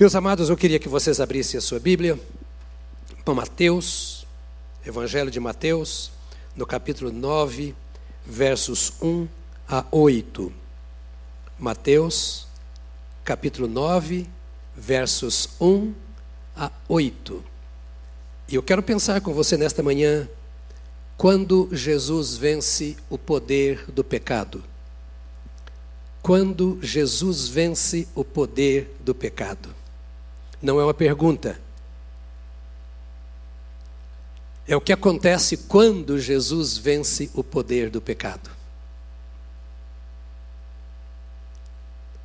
Meus amados, eu queria que vocês abrissem a sua Bíblia para Mateus, Evangelho de Mateus, no capítulo 9, versos 1 a 8. Mateus, capítulo 9, versos 1 a 8. E eu quero pensar com você nesta manhã, quando Jesus vence o poder do pecado. Quando Jesus vence o poder do pecado. Não é uma pergunta. É o que acontece quando Jesus vence o poder do pecado.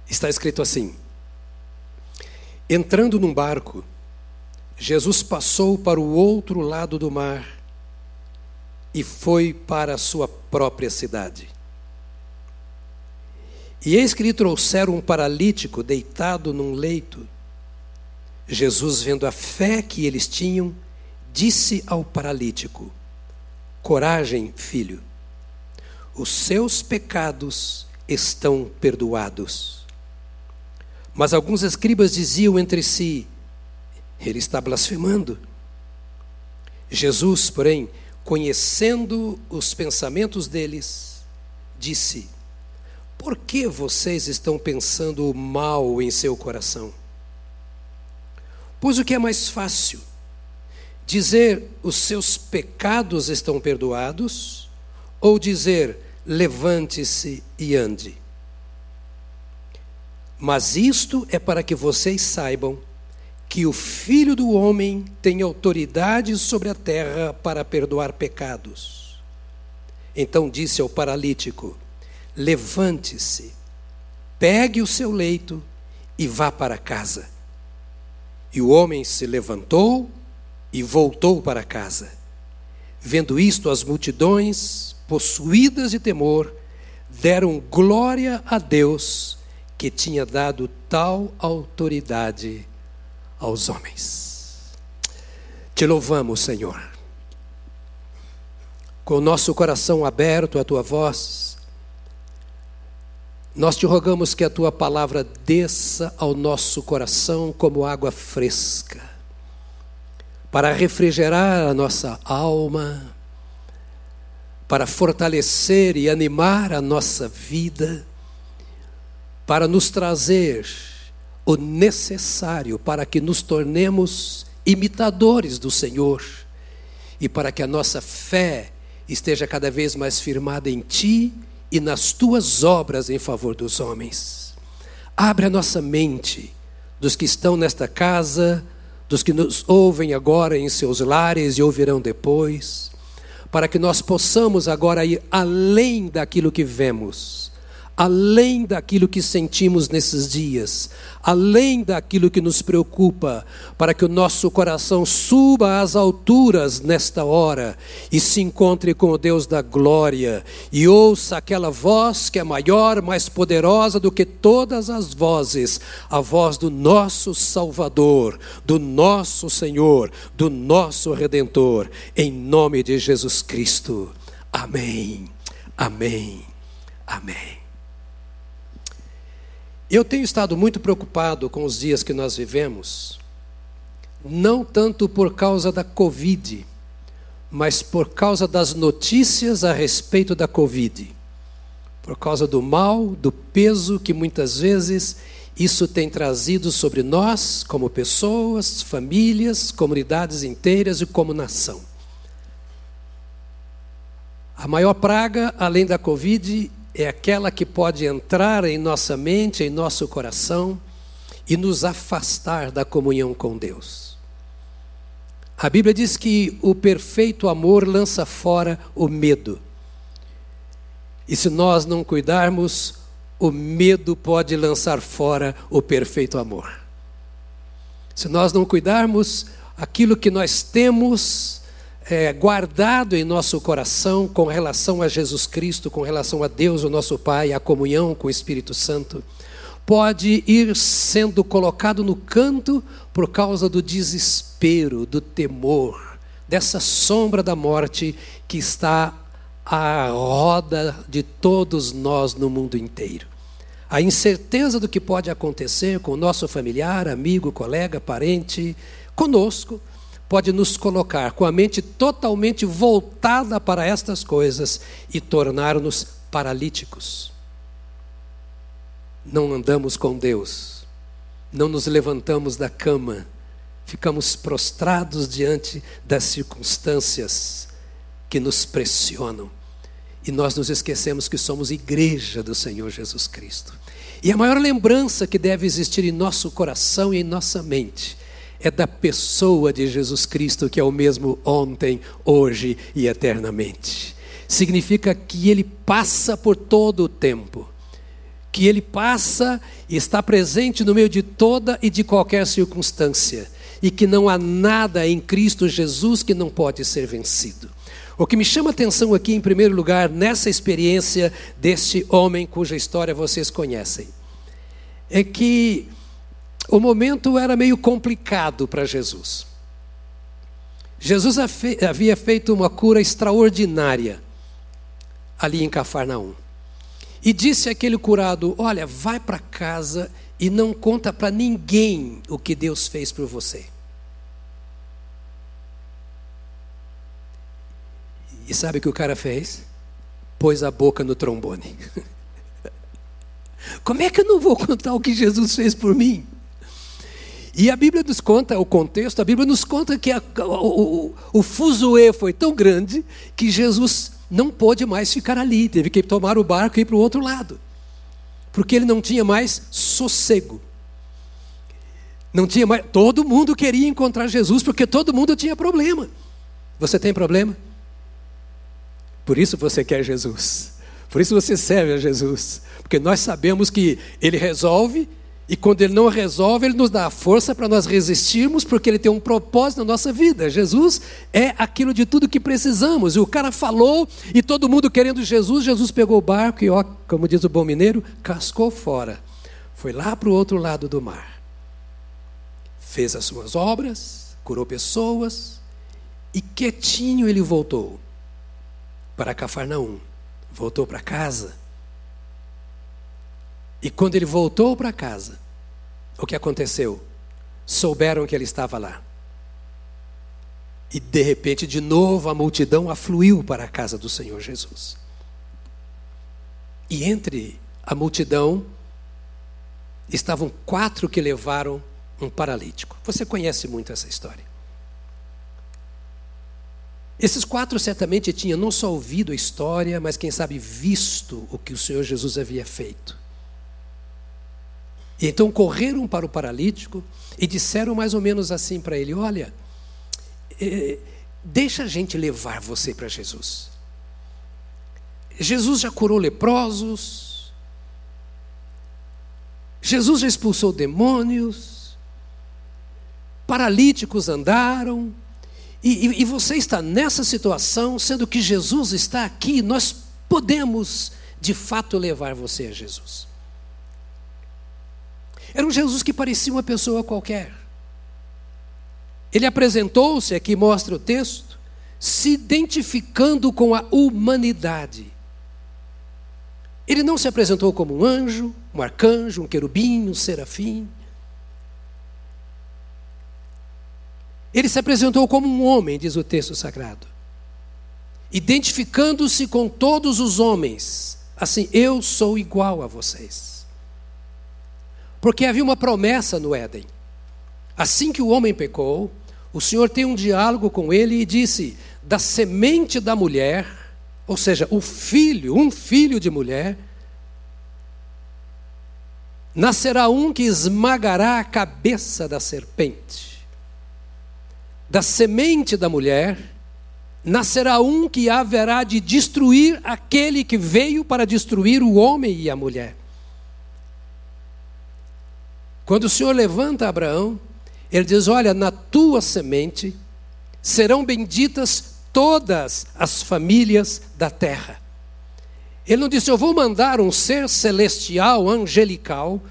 Está escrito assim: Entrando num barco, Jesus passou para o outro lado do mar e foi para a sua própria cidade. E eis que lhe trouxeram um paralítico deitado num leito. Jesus, vendo a fé que eles tinham, disse ao paralítico: Coragem, filho, os seus pecados estão perdoados. Mas alguns escribas diziam entre si: Ele está blasfemando. Jesus, porém, conhecendo os pensamentos deles, disse: Por que vocês estão pensando o mal em seu coração? Pois o que é mais fácil? Dizer os seus pecados estão perdoados ou dizer levante-se e ande? Mas isto é para que vocês saibam que o Filho do Homem tem autoridade sobre a terra para perdoar pecados. Então disse ao paralítico: Levante-se, pegue o seu leito e vá para casa. E o homem se levantou e voltou para casa. Vendo isto, as multidões, possuídas de temor, deram glória a Deus que tinha dado tal autoridade aos homens. Te louvamos, Senhor. Com o nosso coração aberto à tua voz, nós te rogamos que a tua palavra desça ao nosso coração como água fresca, para refrigerar a nossa alma, para fortalecer e animar a nossa vida, para nos trazer o necessário para que nos tornemos imitadores do Senhor e para que a nossa fé esteja cada vez mais firmada em Ti e nas tuas obras em favor dos homens. Abre a nossa mente, dos que estão nesta casa, dos que nos ouvem agora em seus lares e ouvirão depois, para que nós possamos agora ir além daquilo que vemos além daquilo que sentimos nesses dias, além daquilo que nos preocupa, para que o nosso coração suba às alturas nesta hora e se encontre com o Deus da glória e ouça aquela voz que é maior, mais poderosa do que todas as vozes, a voz do nosso Salvador, do nosso Senhor, do nosso Redentor, em nome de Jesus Cristo. Amém. Amém. Amém. Eu tenho estado muito preocupado com os dias que nós vivemos, não tanto por causa da Covid, mas por causa das notícias a respeito da Covid. Por causa do mal, do peso que muitas vezes isso tem trazido sobre nós, como pessoas, famílias, comunidades inteiras e como nação. A maior praga, além da Covid, é aquela que pode entrar em nossa mente, em nosso coração e nos afastar da comunhão com Deus. A Bíblia diz que o perfeito amor lança fora o medo. E se nós não cuidarmos, o medo pode lançar fora o perfeito amor. Se nós não cuidarmos, aquilo que nós temos é, guardado em nosso coração com relação a Jesus Cristo, com relação a Deus, o nosso Pai, a comunhão com o Espírito Santo, pode ir sendo colocado no canto por causa do desespero, do temor, dessa sombra da morte que está à roda de todos nós no mundo inteiro. a incerteza do que pode acontecer com o nosso familiar, amigo, colega, parente, conosco, pode nos colocar com a mente totalmente voltada para estas coisas e tornar-nos paralíticos. Não andamos com Deus, não nos levantamos da cama, ficamos prostrados diante das circunstâncias que nos pressionam. E nós nos esquecemos que somos igreja do Senhor Jesus Cristo. E a maior lembrança que deve existir em nosso coração e em nossa mente é da pessoa de Jesus Cristo, que é o mesmo ontem, hoje e eternamente. Significa que ele passa por todo o tempo, que ele passa e está presente no meio de toda e de qualquer circunstância, e que não há nada em Cristo Jesus que não pode ser vencido. O que me chama atenção aqui, em primeiro lugar, nessa experiência deste homem cuja história vocês conhecem, é que o momento era meio complicado para Jesus. Jesus havia feito uma cura extraordinária ali em Cafarnaum. E disse àquele curado: Olha, vai para casa e não conta para ninguém o que Deus fez por você. E sabe o que o cara fez? Pôs a boca no trombone. Como é que eu não vou contar o que Jesus fez por mim? E a Bíblia nos conta, o contexto, a Bíblia nos conta que a, o, o, o fuzuê foi tão grande que Jesus não pôde mais ficar ali, teve que tomar o barco e ir para o outro lado, porque ele não tinha mais sossego. Não tinha mais, todo mundo queria encontrar Jesus porque todo mundo tinha problema. Você tem problema? Por isso você quer Jesus. Por isso você serve a Jesus. Porque nós sabemos que Ele resolve e quando Ele não resolve, Ele nos dá a força para nós resistirmos, porque Ele tem um propósito na nossa vida. Jesus é aquilo de tudo que precisamos. E o cara falou, e todo mundo querendo Jesus, Jesus pegou o barco e, ó, como diz o bom mineiro, cascou fora. Foi lá para o outro lado do mar. Fez as suas obras, curou pessoas, e quietinho ele voltou para Cafarnaum. Voltou para casa e quando ele voltou para casa, o que aconteceu? Souberam que ele estava lá. E de repente, de novo, a multidão afluiu para a casa do Senhor Jesus. E entre a multidão estavam quatro que levaram um paralítico. Você conhece muito essa história. Esses quatro certamente tinham não só ouvido a história, mas quem sabe visto o que o Senhor Jesus havia feito. E então correram para o paralítico e disseram mais ou menos assim para ele: Olha, é, deixa a gente levar você para Jesus. Jesus já curou leprosos, Jesus já expulsou demônios, paralíticos andaram, e, e, e você está nessa situação, sendo que Jesus está aqui, nós podemos de fato levar você a Jesus. Era um Jesus que parecia uma pessoa qualquer. Ele apresentou-se, aqui mostra o texto, se identificando com a humanidade. Ele não se apresentou como um anjo, um arcanjo, um querubim, um serafim. Ele se apresentou como um homem, diz o texto sagrado, identificando-se com todos os homens. Assim, eu sou igual a vocês. Porque havia uma promessa no Éden. Assim que o homem pecou, o Senhor tem um diálogo com ele e disse: da semente da mulher, ou seja, o filho, um filho de mulher, nascerá um que esmagará a cabeça da serpente. Da semente da mulher, nascerá um que haverá de destruir aquele que veio para destruir o homem e a mulher. Quando o Senhor levanta Abraão, ele diz: Olha, na tua semente serão benditas todas as famílias da terra. Ele não disse: Eu vou mandar um ser celestial, angelical,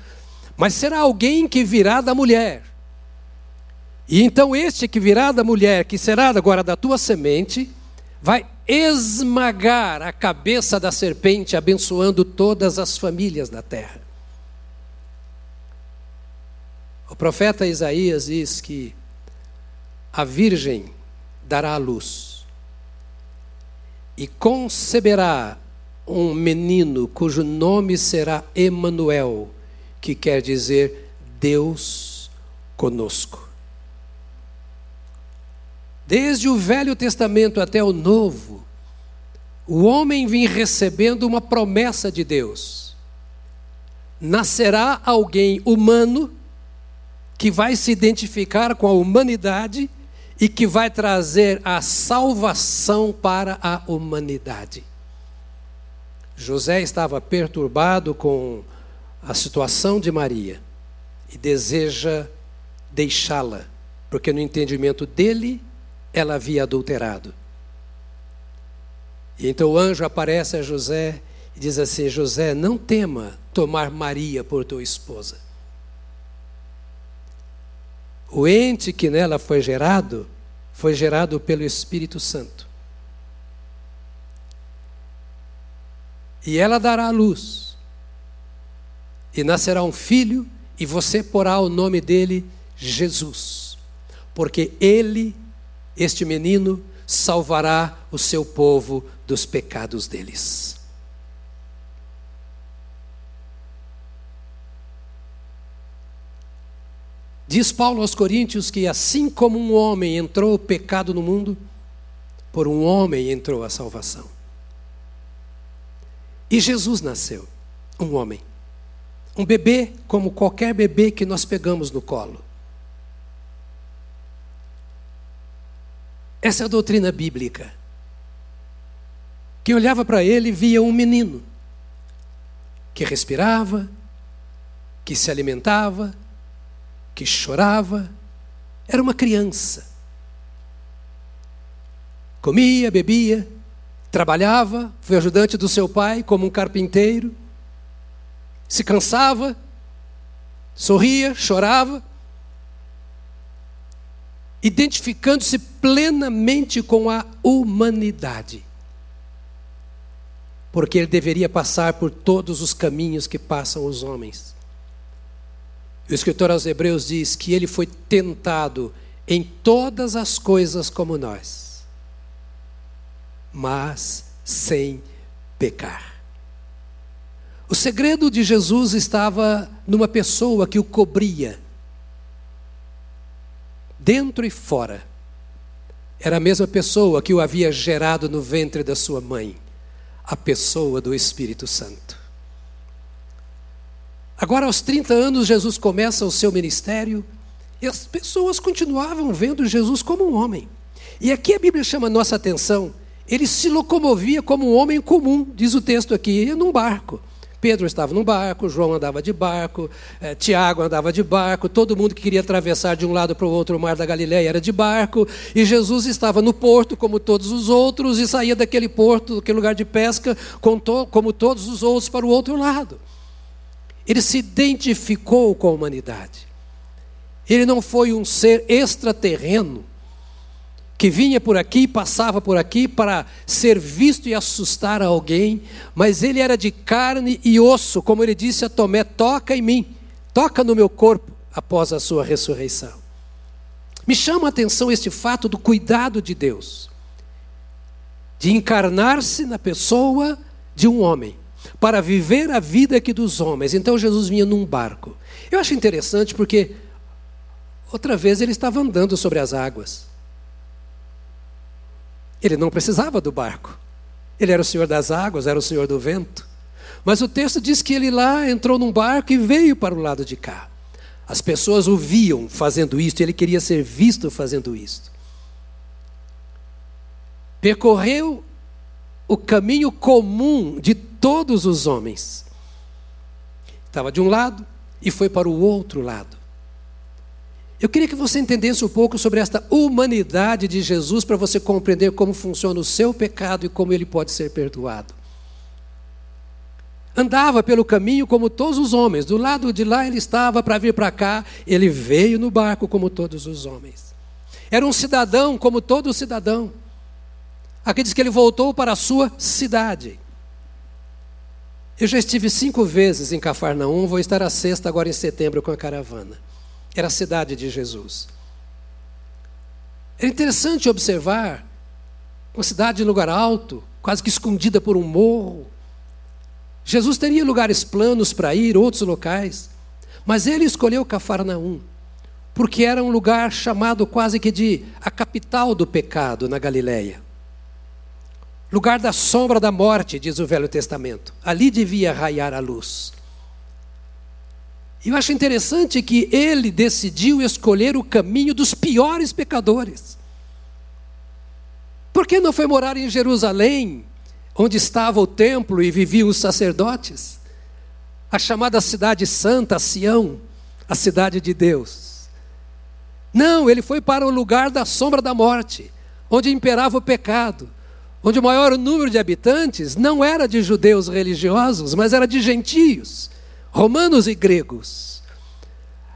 mas será alguém que virá da mulher. E então este que virá da mulher, que será agora da tua semente, vai esmagar a cabeça da serpente, abençoando todas as famílias da terra. O profeta Isaías diz que a virgem dará à luz e conceberá um menino cujo nome será Emanuel, que quer dizer Deus conosco. Desde o Velho Testamento até o Novo, o homem vem recebendo uma promessa de Deus. Nascerá alguém humano que vai se identificar com a humanidade e que vai trazer a salvação para a humanidade. José estava perturbado com a situação de Maria e deseja deixá-la, porque no entendimento dele ela havia adulterado. E então o anjo aparece a José e diz assim: José, não tema tomar Maria por tua esposa. O ente que nela foi gerado, foi gerado pelo Espírito Santo. E ela dará a luz. E nascerá um filho, e você porá o nome dele Jesus. Porque ele, este menino, salvará o seu povo dos pecados deles. Diz Paulo aos Coríntios que assim como um homem entrou o pecado no mundo, por um homem entrou a salvação. E Jesus nasceu, um homem. Um bebê como qualquer bebê que nós pegamos no colo. Essa é a doutrina bíblica. Quem olhava para ele via um menino que respirava, que se alimentava, que chorava, era uma criança. Comia, bebia, Trabalhava, foi ajudante do seu pai como um carpinteiro. Se cansava, sorria, chorava, identificando-se plenamente com a humanidade. Porque ele deveria passar por todos os caminhos que passam os homens. O escritor aos Hebreus diz que ele foi tentado em todas as coisas como nós mas sem pecar. O segredo de Jesus estava numa pessoa que o cobria, dentro e fora. Era a mesma pessoa que o havia gerado no ventre da sua mãe, a pessoa do Espírito Santo. Agora, aos 30 anos, Jesus começa o seu ministério e as pessoas continuavam vendo Jesus como um homem. E aqui a Bíblia chama a nossa atenção ele se locomovia como um homem comum, diz o texto aqui, num barco. Pedro estava num barco, João andava de barco, eh, Tiago andava de barco, todo mundo que queria atravessar de um lado para o outro o mar da Galileia era de barco, e Jesus estava no porto como todos os outros e saía daquele porto, daquele lugar de pesca, como todos os outros para o outro lado. Ele se identificou com a humanidade. Ele não foi um ser extraterreno que vinha por aqui, passava por aqui para ser visto e assustar alguém, mas ele era de carne e osso, como ele disse a Tomé: toca em mim, toca no meu corpo após a sua ressurreição. Me chama a atenção este fato do cuidado de Deus, de encarnar-se na pessoa de um homem, para viver a vida aqui dos homens. Então Jesus vinha num barco. Eu acho interessante porque outra vez ele estava andando sobre as águas. Ele não precisava do barco. Ele era o senhor das águas, era o senhor do vento. Mas o texto diz que ele lá entrou num barco e veio para o lado de cá. As pessoas o viam fazendo isto e ele queria ser visto fazendo isto. Percorreu o caminho comum de todos os homens. Estava de um lado e foi para o outro lado. Eu queria que você entendesse um pouco sobre esta humanidade de Jesus para você compreender como funciona o seu pecado e como ele pode ser perdoado. Andava pelo caminho como todos os homens, do lado de lá ele estava para vir para cá, ele veio no barco como todos os homens. Era um cidadão como todo cidadão. Aqui diz que ele voltou para a sua cidade. Eu já estive cinco vezes em Cafarnaum, vou estar a sexta agora em setembro com a caravana. era a cidade de Jesus. Era interessante observar uma cidade em lugar alto, quase que escondida por um morro. Jesus teria lugares planos para ir, outros locais, mas ele escolheu Cafarnaum, porque era um lugar chamado quase que de a capital do pecado na Galileia. Lugar da sombra da morte, diz o Velho Testamento. Ali devia raiar a luz. E eu acho interessante que ele decidiu escolher o caminho dos piores pecadores. Por que não foi morar em Jerusalém, onde estava o templo e viviam os sacerdotes? A chamada cidade santa, Sião, a cidade de Deus. Não, ele foi para o lugar da sombra da morte, onde imperava o pecado, onde o maior número de habitantes não era de judeus religiosos, mas era de gentios romanos e gregos.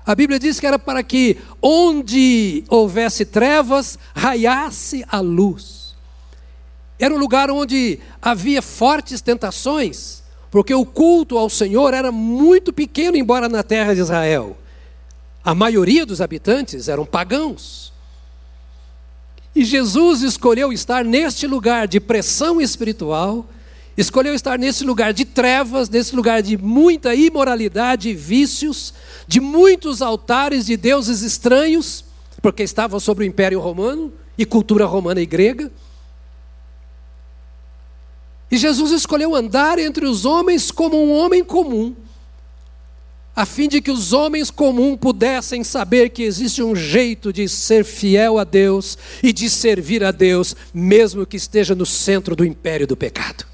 A Bíblia diz que era para que onde houvesse trevas, raiasse a luz. Era um lugar onde havia fortes tentações, porque o culto ao Senhor era muito pequeno, embora na terra de Israel. A maioria dos habitantes eram pagãos. E Jesus escolheu estar neste lugar de pressão espiritual, Escolheu estar nesse lugar de trevas, nesse lugar de muita imoralidade e vícios, de muitos altares de deuses estranhos, porque estava sobre o Império Romano e cultura romana e grega. E Jesus escolheu andar entre os homens como um homem comum, a fim de que os homens comuns pudessem saber que existe um jeito de ser fiel a Deus e de servir a Deus, mesmo que esteja no centro do império do pecado.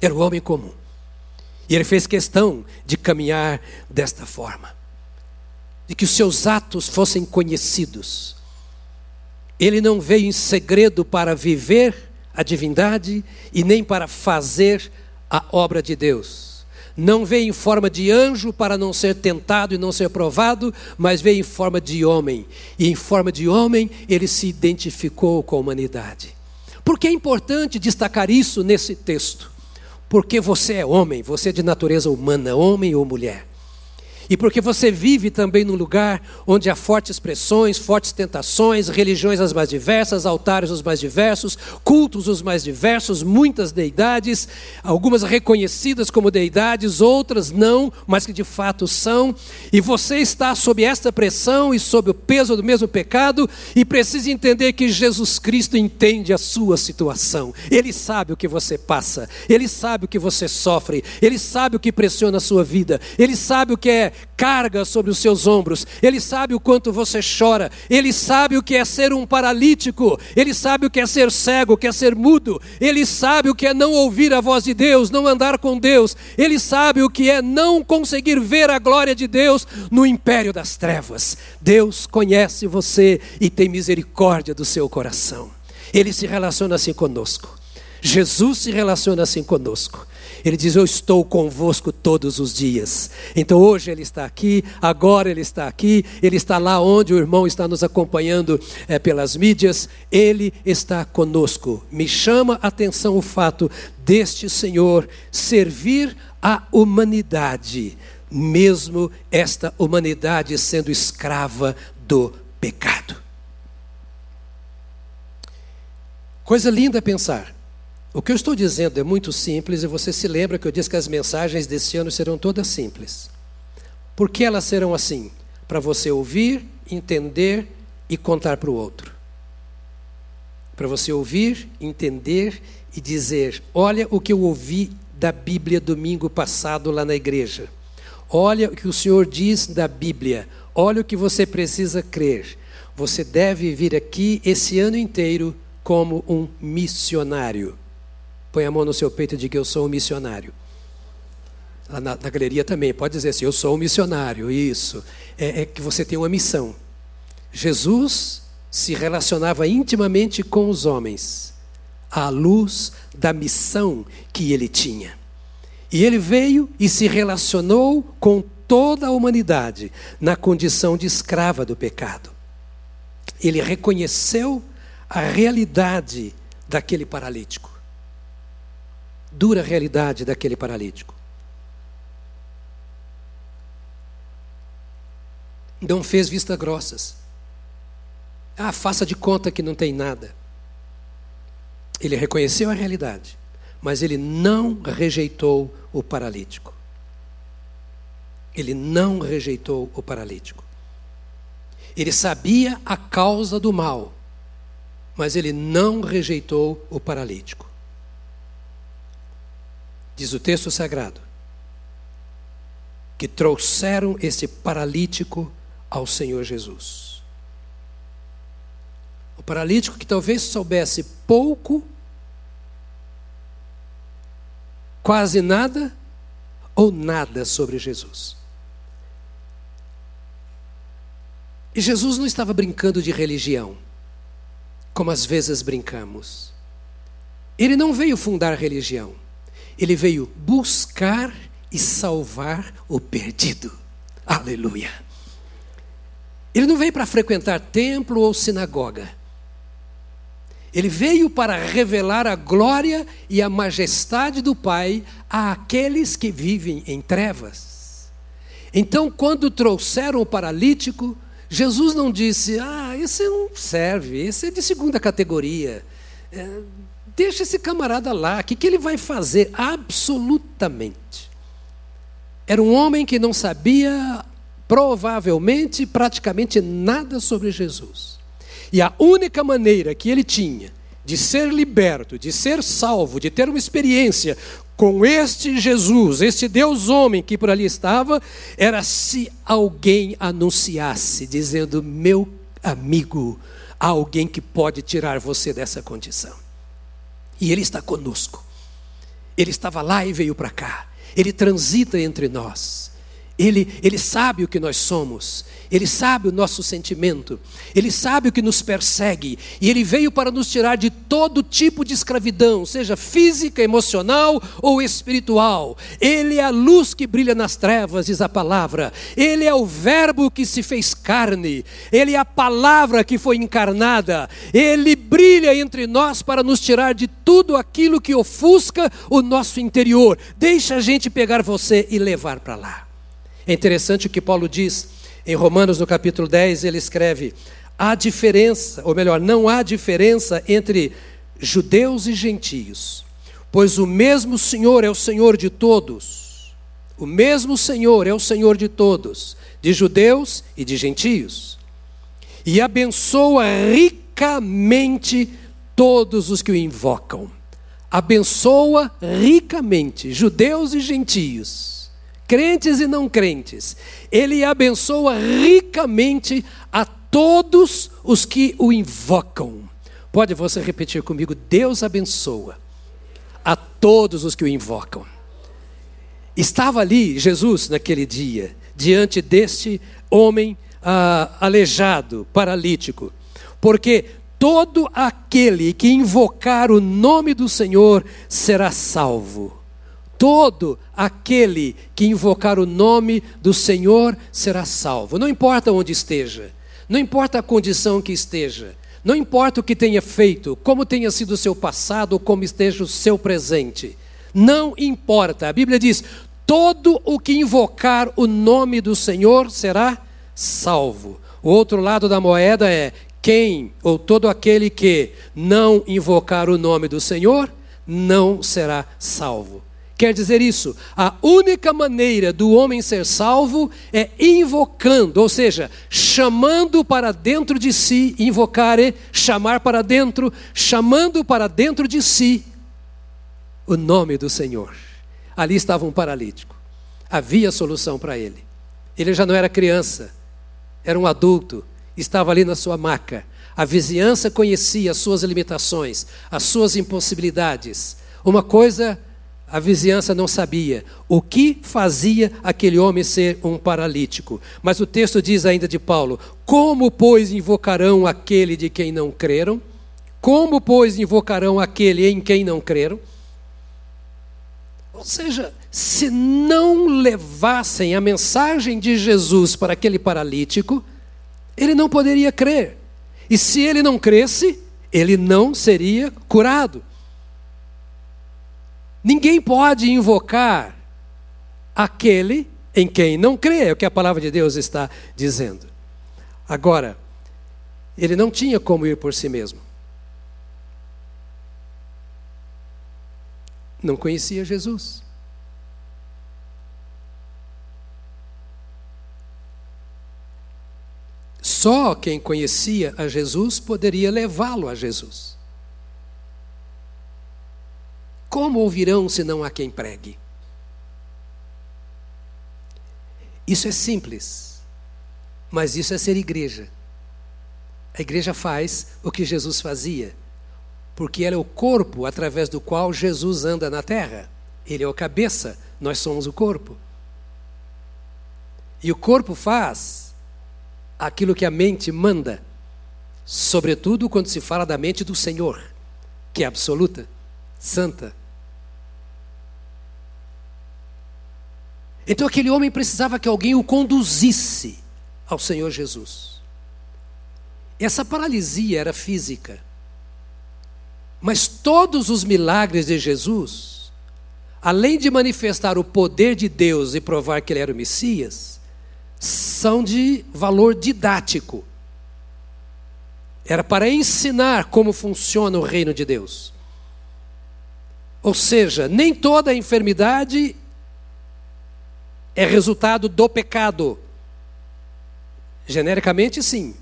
Era o homem comum. E ele fez questão de caminhar desta forma, de que os seus atos fossem conhecidos. Ele não veio em segredo para viver a divindade e nem para fazer a obra de Deus. Não veio em forma de anjo para não ser tentado e não ser provado, mas veio em forma de homem. E em forma de homem ele se identificou com a humanidade. Por que é importante destacar isso nesse texto? Porque você é homem, você é de natureza humana, homem ou mulher. E porque você vive também num lugar onde há fortes pressões, fortes tentações, religiões as mais diversas, altares os mais diversos, cultos os mais diversos, muitas deidades, algumas reconhecidas como deidades, outras não, mas que de fato são. E você está sob esta pressão e sob o peso do mesmo pecado e precisa entender que Jesus Cristo entende a sua situação. Ele sabe o que você passa, ele sabe o que você sofre, ele sabe o que pressiona a sua vida, ele sabe o que é carga sobre os seus ombros, Ele sabe o quanto você chora, Ele sabe o que é ser um paralítico, Ele sabe o que é ser cego, o que é ser mudo, Ele sabe o que é não ouvir a voz de Deus, não andar com Deus, Ele sabe o que é não conseguir ver a glória de Deus no império das trevas. Deus conhece você e tem misericórdia do seu coração. Ele se relaciona assim conosco. Jesus se relaciona assim conosco. Ele diz: Eu estou convosco todos os dias. Então hoje Ele está aqui, agora Ele está aqui, Ele está lá onde o irmão está nos acompanhando é, pelas mídias, Ele está conosco. Me chama a atenção o fato deste Senhor servir a humanidade, mesmo esta humanidade sendo escrava do pecado. Coisa linda pensar o que eu estou dizendo é muito simples e você se lembra que eu disse que as mensagens deste ano serão todas simples. Por que elas serão assim? Para você ouvir, entender e contar para o outro. Para você ouvir, entender e dizer: Olha o que eu ouvi da Bíblia domingo passado lá na igreja. Olha o que o Senhor diz da Bíblia. Olha o que você precisa crer. Você deve vir aqui esse ano inteiro como um missionário. Põe a mão no seu peito e diga: Eu sou um missionário. Lá na, na galeria também, pode dizer assim: Eu sou um missionário. Isso. É, é que você tem uma missão. Jesus se relacionava intimamente com os homens, à luz da missão que ele tinha. E ele veio e se relacionou com toda a humanidade na condição de escrava do pecado. Ele reconheceu a realidade daquele paralítico dura realidade daquele paralítico. não fez vista grossas. Ah, faça de conta que não tem nada. Ele reconheceu a realidade, mas ele não rejeitou o paralítico. Ele não rejeitou o paralítico. Ele sabia a causa do mal, mas ele não rejeitou o paralítico. Diz o texto sagrado que trouxeram esse paralítico ao Senhor Jesus. O paralítico que talvez soubesse pouco, quase nada ou nada sobre Jesus. E Jesus não estava brincando de religião, como às vezes brincamos. Ele não veio fundar religião, ele veio buscar e salvar o perdido. Aleluia. Ele não veio para frequentar templo ou sinagoga. Ele veio para revelar a glória e a majestade do Pai àqueles que vivem em trevas. Então, quando trouxeram o paralítico, Jesus não disse: Ah, esse não serve, esse é de segunda categoria. É, deixa esse camarada lá, o que, que ele vai fazer? Absolutamente. Era um homem que não sabia provavelmente praticamente nada sobre Jesus. E a única maneira que ele tinha de ser liberto, de ser salvo, de ter uma experiência com este Jesus, este Deus homem que por ali estava, era se alguém anunciasse, dizendo: Meu amigo, há alguém que pode tirar você dessa condição. E Ele está conosco. Ele estava lá e veio para cá. Ele transita entre nós. Ele, ele sabe o que nós somos, ele sabe o nosso sentimento, ele sabe o que nos persegue, e ele veio para nos tirar de todo tipo de escravidão, seja física, emocional ou espiritual. Ele é a luz que brilha nas trevas, diz a palavra, ele é o Verbo que se fez carne, ele é a palavra que foi encarnada, ele brilha entre nós para nos tirar de tudo aquilo que ofusca o nosso interior. Deixa a gente pegar você e levar para lá. É interessante o que Paulo diz em Romanos, no capítulo 10, ele escreve: há diferença, ou melhor, não há diferença entre judeus e gentios, pois o mesmo Senhor é o Senhor de todos. O mesmo Senhor é o Senhor de todos, de judeus e de gentios. E abençoa ricamente todos os que o invocam. Abençoa ricamente judeus e gentios crentes e não crentes. Ele abençoa ricamente a todos os que o invocam. Pode você repetir comigo? Deus abençoa a todos os que o invocam. Estava ali Jesus naquele dia, diante deste homem ah, aleijado, paralítico, porque todo aquele que invocar o nome do Senhor será salvo. Todo aquele que invocar o nome do Senhor será salvo. Não importa onde esteja, não importa a condição que esteja, não importa o que tenha feito, como tenha sido o seu passado ou como esteja o seu presente. Não importa. A Bíblia diz: todo o que invocar o nome do Senhor será salvo. O outro lado da moeda é: quem ou todo aquele que não invocar o nome do Senhor não será salvo. Quer dizer isso? A única maneira do homem ser salvo é invocando, ou seja, chamando para dentro de si, invocar é chamar para dentro, chamando para dentro de si o nome do Senhor. Ali estava um paralítico. Havia solução para ele. Ele já não era criança, era um adulto, estava ali na sua maca. A vizinhança conhecia as suas limitações, as suas impossibilidades. Uma coisa a vizinhança não sabia o que fazia aquele homem ser um paralítico. Mas o texto diz ainda de Paulo: Como, pois, invocarão aquele de quem não creram? Como, pois, invocarão aquele em quem não creram? Ou seja, se não levassem a mensagem de Jesus para aquele paralítico, ele não poderia crer. E se ele não cresce, ele não seria curado. Ninguém pode invocar aquele em quem não crê, é o que a palavra de Deus está dizendo. Agora, ele não tinha como ir por si mesmo. Não conhecia Jesus. Só quem conhecia a Jesus poderia levá-lo a Jesus. Como ouvirão se não há quem pregue? Isso é simples, mas isso é ser igreja. A igreja faz o que Jesus fazia, porque ela é o corpo através do qual Jesus anda na terra. Ele é a cabeça, nós somos o corpo. E o corpo faz aquilo que a mente manda, sobretudo quando se fala da mente do Senhor, que é absoluta, santa. Então aquele homem precisava que alguém o conduzisse ao Senhor Jesus. Essa paralisia era física. Mas todos os milagres de Jesus, além de manifestar o poder de Deus e provar que ele era o Messias, são de valor didático. Era para ensinar como funciona o reino de Deus. Ou seja, nem toda enfermidade é resultado do pecado. Genericamente, sim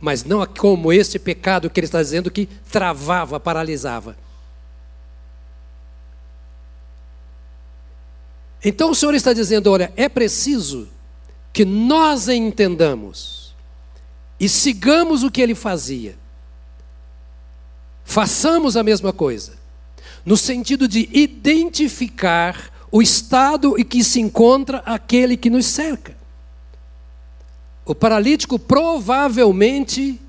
mas não como este pecado que ele está dizendo que travava, paralisava. Então o Senhor está dizendo: olha, é preciso que nós entendamos e sigamos o que ele fazia. Façamos a mesma coisa, no sentido de identificar o estado em que se encontra aquele que nos cerca. O paralítico provavelmente,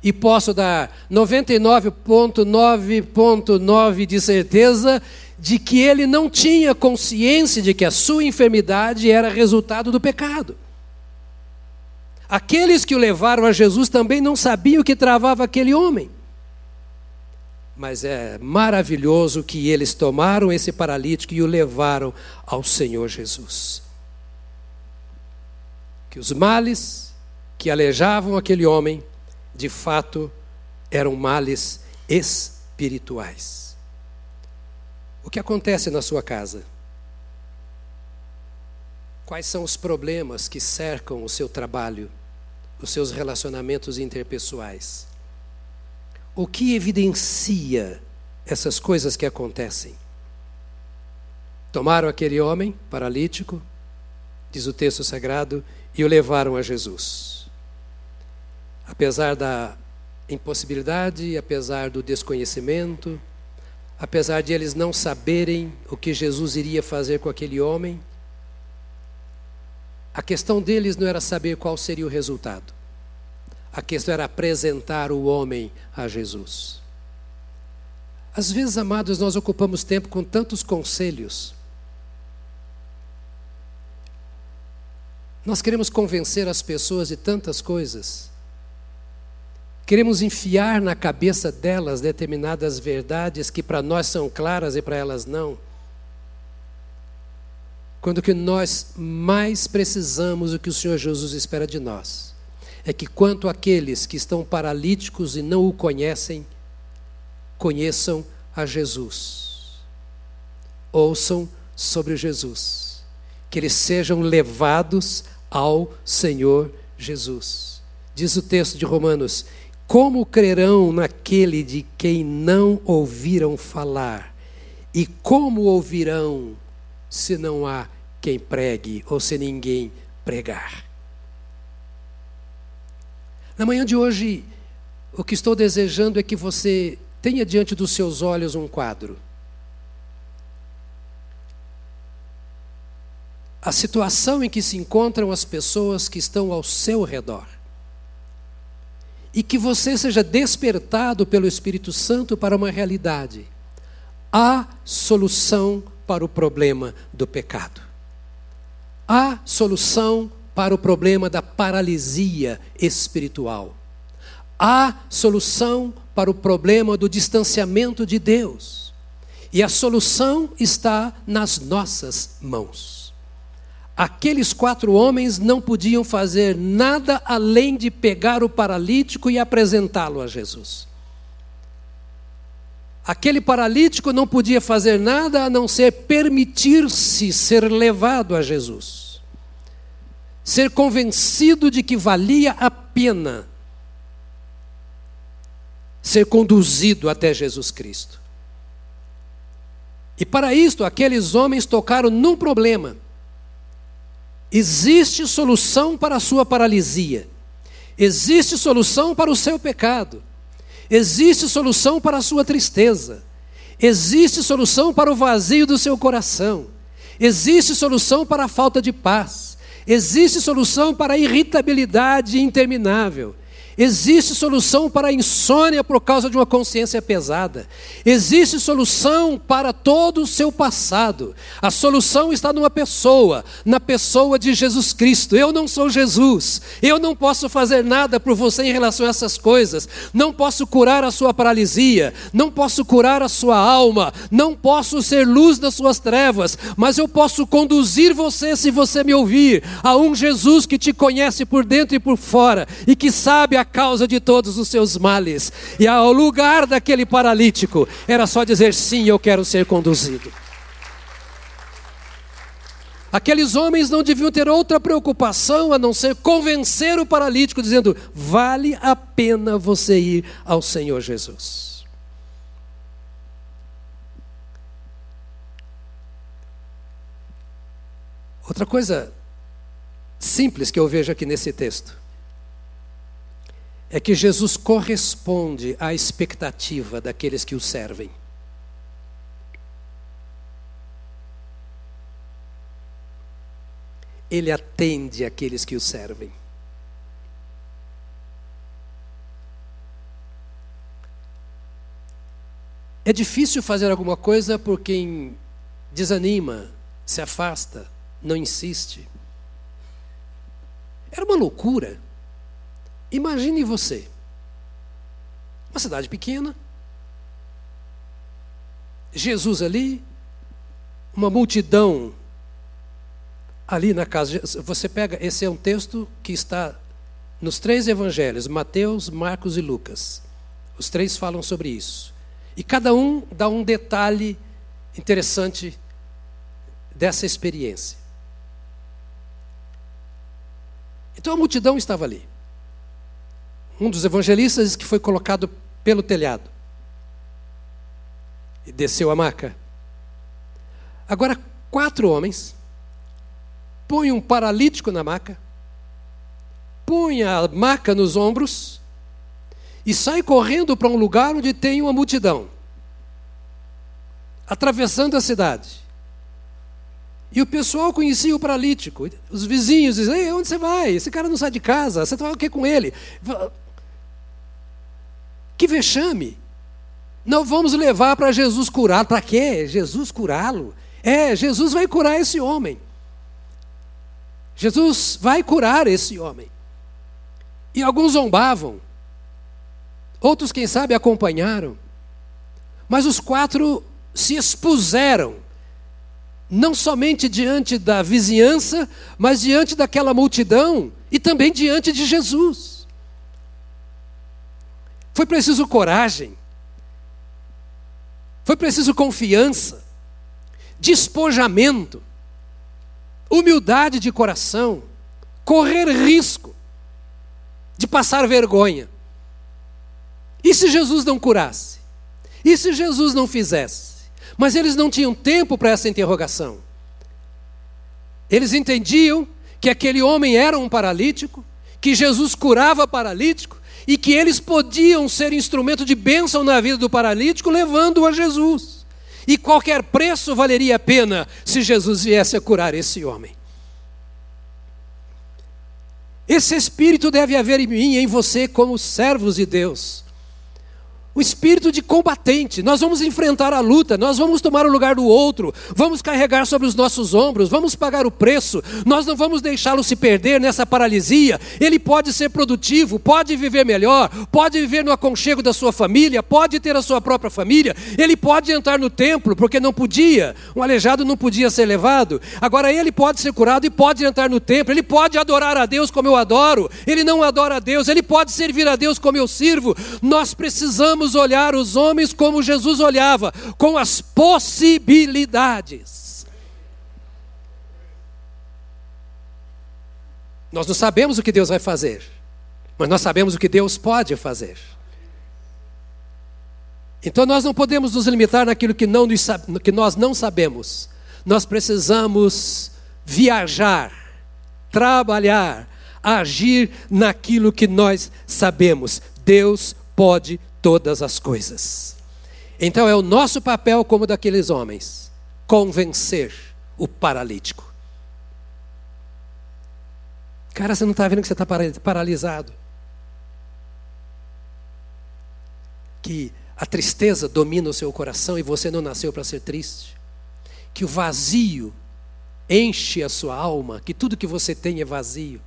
e posso dar 99,9,9 de certeza, de que ele não tinha consciência de que a sua enfermidade era resultado do pecado. Aqueles que o levaram a Jesus também não sabiam o que travava aquele homem. Mas é maravilhoso que eles tomaram esse paralítico e o levaram ao Senhor Jesus que os males que alejavam aquele homem, de fato, eram males espirituais. O que acontece na sua casa? Quais são os problemas que cercam o seu trabalho, os seus relacionamentos interpessoais? O que evidencia essas coisas que acontecem? Tomaram aquele homem paralítico, diz o texto sagrado, e o levaram a Jesus. Apesar da impossibilidade, apesar do desconhecimento, apesar de eles não saberem o que Jesus iria fazer com aquele homem, a questão deles não era saber qual seria o resultado. A questão era apresentar o homem a Jesus. Às vezes, amados, nós ocupamos tempo com tantos conselhos Nós queremos convencer as pessoas de tantas coisas. Queremos enfiar na cabeça delas determinadas verdades que para nós são claras e para elas não. Quando o que nós mais precisamos, o que o Senhor Jesus espera de nós, é que quanto aqueles que estão paralíticos e não o conhecem, conheçam a Jesus. Ouçam sobre Jesus. Que eles sejam levados ao Senhor Jesus. Diz o texto de Romanos: Como crerão naquele de quem não ouviram falar? E como ouvirão se não há quem pregue ou se ninguém pregar? Na manhã de hoje, o que estou desejando é que você tenha diante dos seus olhos um quadro. a situação em que se encontram as pessoas que estão ao seu redor. E que você seja despertado pelo Espírito Santo para uma realidade. Há solução para o problema do pecado. Há solução para o problema da paralisia espiritual. Há solução para o problema do distanciamento de Deus. E a solução está nas nossas mãos. aqueles quatro homens não podiam fazer nada além de pegar o paralítico e apresentá-lo a Jesus. Aquele paralítico não podia fazer nada a não ser permitir-se ser levado a Jesus, ser convencido de que valia a pena ser conduzido até Jesus Cristo. E para isto, aqueles homens tocaram num problema. Existe solução para a sua paralisia, existe solução para o seu pecado, existe solução para a sua tristeza, existe solução para o vazio do seu coração, existe solução para a falta de paz, existe solução para a irritabilidade interminável. Existe solução para a insônia por causa de uma consciência pesada. Existe solução para todo o seu passado. A solução está numa pessoa, na pessoa de Jesus Cristo. Eu não sou Jesus. Eu não posso fazer nada por você em relação a essas coisas. Não posso curar a sua paralisia. Não posso curar a sua alma. Não posso ser luz nas suas trevas. Mas eu posso conduzir você, se você me ouvir, a um Jesus que te conhece por dentro e por fora e que sabe a causa de todos os seus males. E ao lugar daquele paralítico, era só dizer: sim, eu quero ser conduzido. Aqueles homens não deviam ter outra preocupação a não ser convencer o paralítico, dizendo: vale a pena você ir ao Senhor Jesus. Outra coisa simples que eu vejo aqui nesse texto é que Jesus corresponde à expectativa daqueles que o servem. Ele atende aqueles que o servem. É difícil fazer alguma coisa por quem desanima, se afasta, não insiste. Era uma loucura. Imagine você, uma cidade pequena, Jesus ali, uma multidão ali na casa. Você pega, esse é um texto que está nos três evangelhos, Mateus, Marcos e Lucas. Os três falam sobre isso. E cada um dá um detalhe interessante dessa experiência. Então a multidão estava ali um dos evangelistas que foi colocado pelo telhado e desceu a maca. Agora, quatro homens põem um paralítico na maca, põem a maca nos ombros e saem correndo para um lugar onde tem uma multidão, atravessando a cidade. E o pessoal conhecia o paralítico. Os vizinhos diziam: Ei, onde você vai? Esse cara não sai de casa. Você vai o que com ele? Que vexame! Não vamos levar para Jesus curá-lo. Para quê? Jesus curá-lo? É, Jesus vai curar esse homem. Jesus vai curar esse homem. E alguns zombavam, outros, quem sabe, acompanharam. Mas os quatro se expuseram, não somente diante da vizinhança, mas diante daquela multidão e também diante de Jesus. Foi preciso coragem. Foi preciso confiança, despojamento, humildade de coração, correr risco de passar vergonha. E se Jesus não curasse? E se Jesus não fizesse? Mas eles não tinham tempo para essa interrogação. Eles entendiam que aquele homem era um paralítico, que Jesus curava paralítico, e que eles podiam ser instrumento de bênção na vida do paralítico, levando-o a Jesus. E qualquer preço valeria a pena se Jesus viesse a curar esse homem. Esse espírito deve haver em mim e em você, como servos de Deus. O espírito de combatente. Nós vamos enfrentar a luta, nós vamos tomar o lugar do outro, vamos carregar sobre os nossos ombros, vamos pagar o preço. Nós não vamos deixá-lo se perder nessa paralisia. Ele pode ser produtivo, pode viver melhor, pode viver no aconchego da sua família, pode ter a sua própria família. Ele pode entrar no templo, porque não podia, um aleijado não podia ser levado. Agora ele pode ser curado e pode entrar no templo. Ele pode adorar a Deus como eu adoro. Ele não adora a Deus, ele pode servir a Deus como eu sirvo. Nós precisamos olhar os homens como Jesus olhava, com as possibilidades. Nós não sabemos o que Deus vai fazer, mas nós sabemos o que Deus pode fazer. Então nós não podemos nos limitar naquilo que, não, que nós não sabemos. Nós precisamos viajar, trabalhar, agir naquilo que nós sabemos. Deus pode todas as coisas. Então é o nosso papel, como daqueles homens, convencer o paralítico. Cara, você não está vendo que você está paralisado? Que a tristeza domina o seu coração e você não nasceu para ser triste? Que o vazio enche a sua alma, que tudo que você tem é vazio?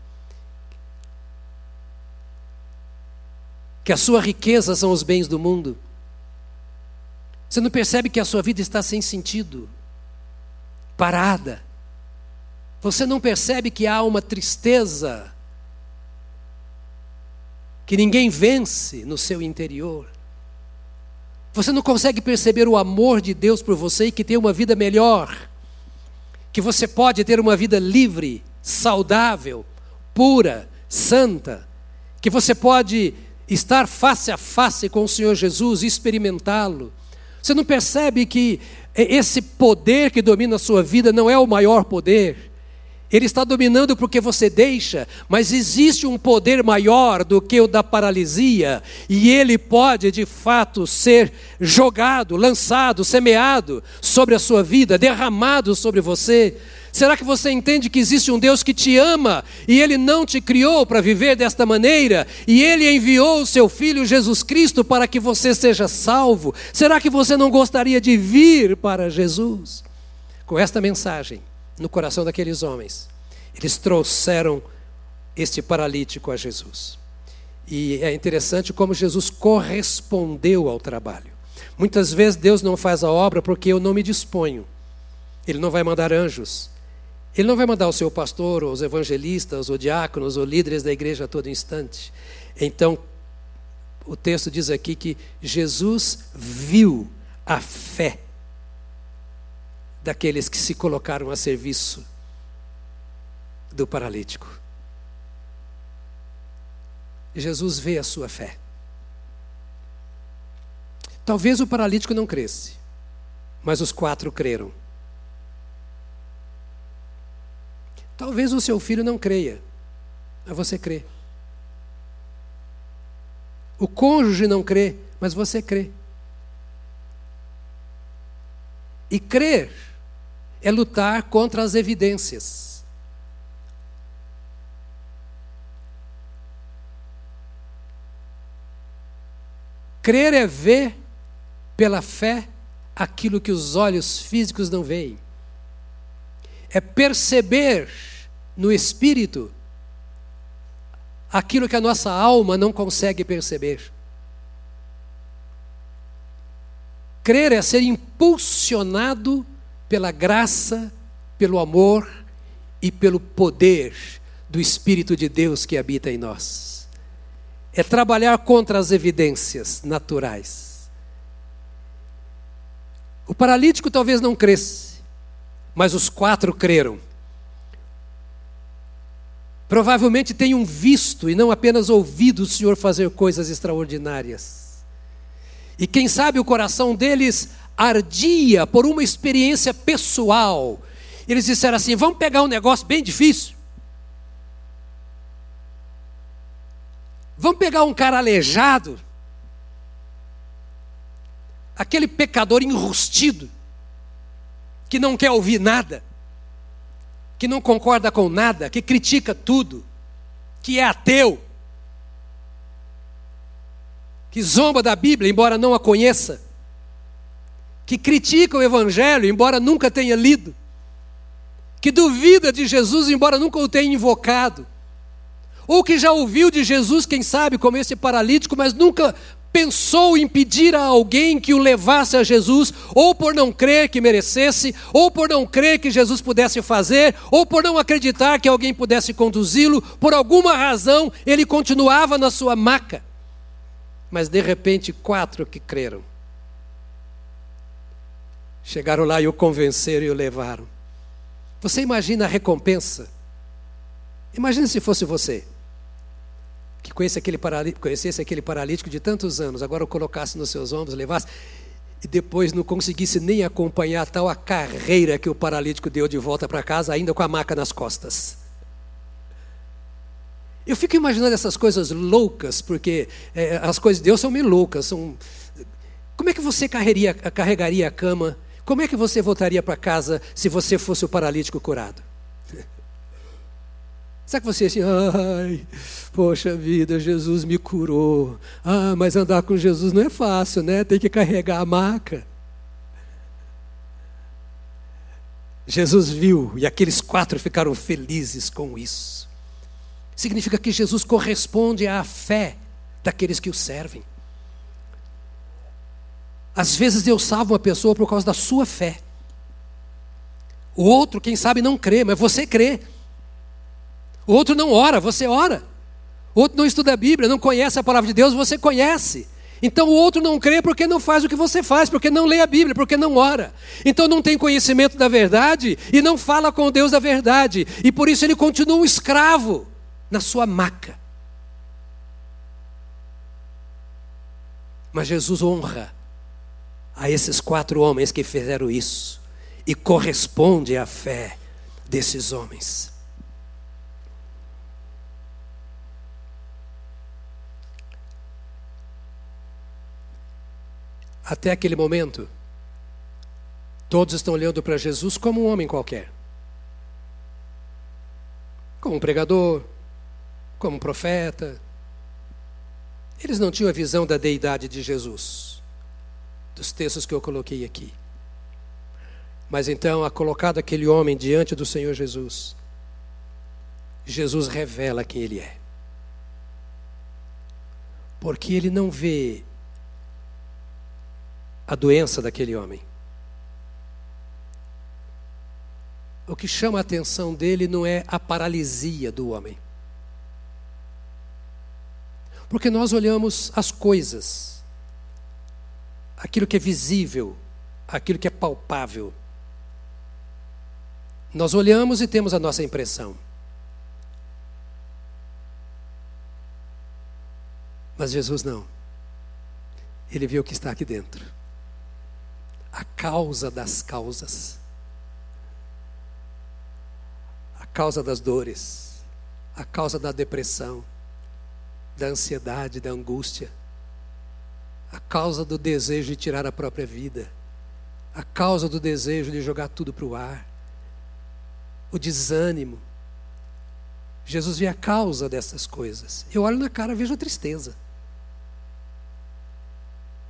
Que a sua riqueza são os bens do mundo. Você não percebe que a sua vida está sem sentido, parada. Você não percebe que há uma tristeza que ninguém vence no seu interior. Você não consegue perceber o amor de Deus por você e que tem uma vida melhor, que você pode ter uma vida livre, saudável, pura, santa, que você pode estar face a face com o Senhor Jesus e experimentá-lo. Você não percebe que esse poder que domina a sua vida não é o maior poder? Ele está dominando porque você deixa, mas existe um poder maior do que o da paralisia, e ele pode de fato ser jogado, lançado, semeado sobre a sua vida, derramado sobre você. Será que você entende que existe um Deus que te ama e Ele não te criou para viver desta maneira e Ele enviou o seu Filho Jesus Cristo para que você seja salvo? Será que você não gostaria de vir para Jesus? Com esta mensagem no coração daqueles homens, eles trouxeram este paralítico a Jesus. E é interessante como Jesus correspondeu ao trabalho. Muitas vezes Deus não faz a obra porque eu não me disponho. Ele não vai mandar anjos, ele não vai mandar o seu pastor, ou os evangelistas, ou diáconos, ou líderes da igreja a todo instante. Então, o texto diz aqui que Jesus viu a fé daqueles que se colocaram a serviço do paralítico. Jesus vê a sua fé. Talvez o paralítico não cresce, mas os quatro creram. Talvez o seu filho não creia, mas você crê. O cônjuge não crê, mas você crê. E crer é lutar contra as evidências. Crer é ver pela fé aquilo que os olhos físicos não veem. É perceber no espírito aquilo que a nossa alma não consegue perceber. Crer é ser impulsionado pela graça, pelo amor e pelo poder do Espírito de Deus que habita em nós. É trabalhar contra as evidências naturais. O paralítico talvez não cresça, mas os quatro creram. Provavelmente tenham visto e não apenas ouvido o Senhor fazer coisas extraordinárias. E quem sabe o coração deles ardia por uma experiência pessoal. Eles disseram assim: vamos pegar um negócio bem difícil. Vamos pegar um cara aleijado, aquele pecador enrustido, que não quer ouvir nada que não concorda com nada, que critica tudo, que é ateu. que zomba da Bíblia, embora não a conheça, que critica o Evangelho, embora nunca tenha lido, que duvida de Jesus, embora nunca o tenha invocado, ou que já ouviu de Jesus, quem sabe, como esse paralítico, mas nunca pensou em pedir a alguém que o levasse a Jesus, ou por não crer que merecesse, ou por não crer que Jesus pudesse fazer, ou por não acreditar que alguém pudesse conduzi-lo, por alguma razão ele continuava na sua maca. Mas de repente, quatro que creram chegaram lá e o convenceram e o levaram. Você imagina a recompensa? Imagina se fosse você que conhecesse aquele, conhecesse aquele paralítico de tantos anos, agora o colocasse nos seus ombros, levasse, e depois não conseguisse nem acompanhar tal a carreira que o paralítico deu de volta para casa, ainda com a maca nas costas. Eu fico imaginando essas coisas loucas, porque é, as coisas de Deus são meio loucas. São... Como é que você carregaria a cama? Como é que você voltaria para casa se você fosse o paralítico curado? Será que você assim, ai, poxa vida, Jesus me curou. Ah, mas andar com Jesus não é fácil, né? Tem que carregar a maca. Jesus viu e aqueles quatro ficaram felizes com isso. Significa que Jesus corresponde à fé daqueles que o servem. Às vezes Deus salva uma pessoa por causa da sua fé. O outro, quem sabe, não crê, mas você crê. O outro não ora, você ora. O outro não estuda a Bíblia, não conhece a palavra de Deus, você conhece. Então o outro não crê porque não faz o que você faz, porque não lê a Bíblia, porque não ora. Então não tem conhecimento da verdade e não fala com Deus da verdade. E por isso ele continua um escravo na sua maca. Mas Jesus honra a esses quatro homens que fizeram isso e corresponde à fé desses homens. Até aquele momento, todos estão olhando para Jesus como um homem qualquer. Como um pregador, como um profeta. Eles não tinham a visão da deidade de Jesus, dos textos que eu coloquei aqui. Mas então, a colocado aquele homem diante do Senhor Jesus, Jesus revela quem ele é. Porque ele não vê a doença daquele homem. O que chama a atenção dele não é a paralisia do homem. Porque nós olhamos as coisas, aquilo que é visível, aquilo que é palpável. Nós olhamos e temos a nossa impressão. Mas Jesus não. Ele viu o que está aqui dentro a causa das causas, a causa das dores, a causa da depressão, da ansiedade, da angústia, a causa do desejo de tirar a própria vida, a causa do desejo de jogar tudo para o ar, o desânimo. Jesus vê a causa dessas coisas. Eu olho na cara, vejo a tristeza.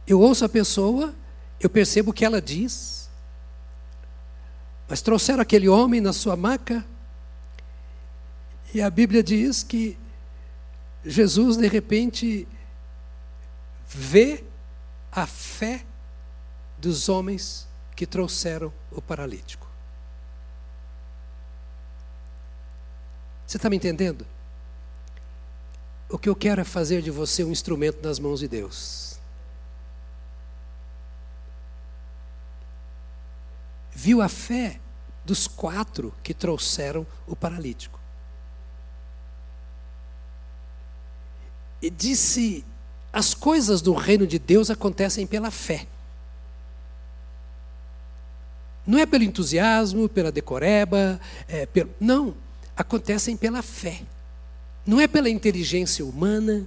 Eu ouço a pessoa eu percebo o que ela diz. Mas trouxeram aquele homem na sua maca, e a Bíblia diz que Jesus, de repente, vê a fé dos homens que trouxeram o paralítico. Você está me entendendo? O que eu quero é fazer de você um instrumento nas mãos de Deus. Viu a fé dos quatro que trouxeram o paralítico. E disse: as coisas do reino de Deus acontecem pela fé. Não é pelo entusiasmo, pela decoreba, é, pelo, não, acontecem pela fé. Não é pela inteligência humana.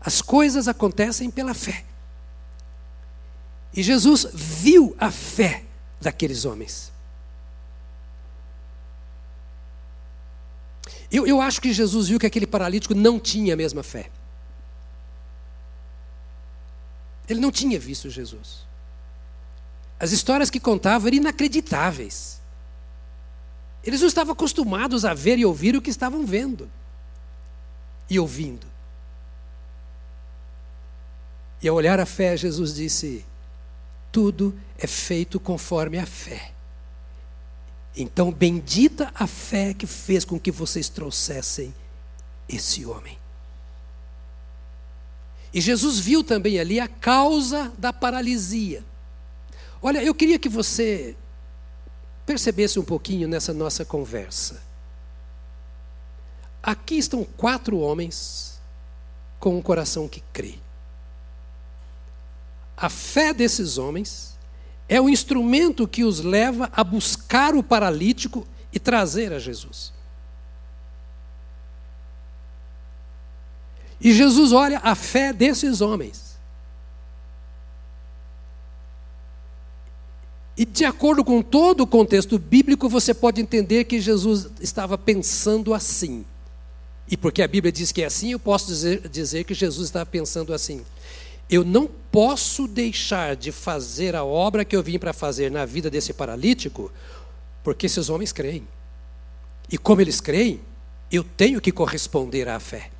As coisas acontecem pela fé. E Jesus viu a fé daqueles homens. Eu, eu acho que Jesus viu que aquele paralítico não tinha a mesma fé. Ele não tinha visto Jesus. As histórias que contava eram inacreditáveis. Eles não estavam acostumados a ver e ouvir o que estavam vendo e ouvindo. E ao olhar a fé, Jesus disse: Tudo é feito conforme a fé. Então, bendita a fé que fez com que vocês trouxessem esse homem. E Jesus viu também ali a causa da paralisia. Olha, eu queria que você percebesse um pouquinho nessa nossa conversa. Aqui estão quatro homens com um coração que crê. A fé desses homens é o instrumento que os leva a buscar o paralítico e trazer a Jesus. E Jesus olha a fé desses homens. E de acordo com todo o contexto bíblico, você pode entender que Jesus estava pensando assim. E porque a Bíblia diz que é assim, eu posso dizer, dizer que Jesus estava pensando assim. Eu não posso deixar de fazer a obra que eu vim para fazer na vida desse paralítico, porque esses homens creem. E como eles creem, eu tenho que corresponder à fé.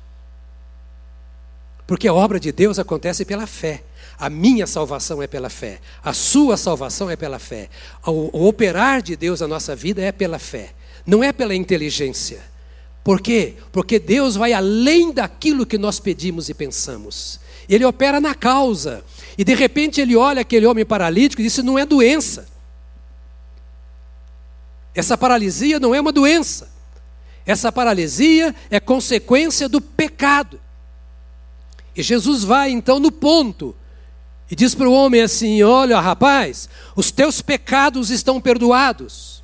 Porque a obra de Deus acontece pela fé. A minha salvação é pela fé. A sua salvação é pela fé. O, operar de Deus na nossa vida é pela fé. Não é pela inteligência. Por quê? Porque Deus vai além daquilo que nós pedimos e pensamos. Ele opera na causa. E de repente ele olha aquele homem paralítico e diz: Isso não é doença. Essa paralisia não é uma doença. Essa paralisia é consequência do pecado. E Jesus vai então no ponto e diz para o homem assim: Olha, rapaz, os teus pecados estão perdoados.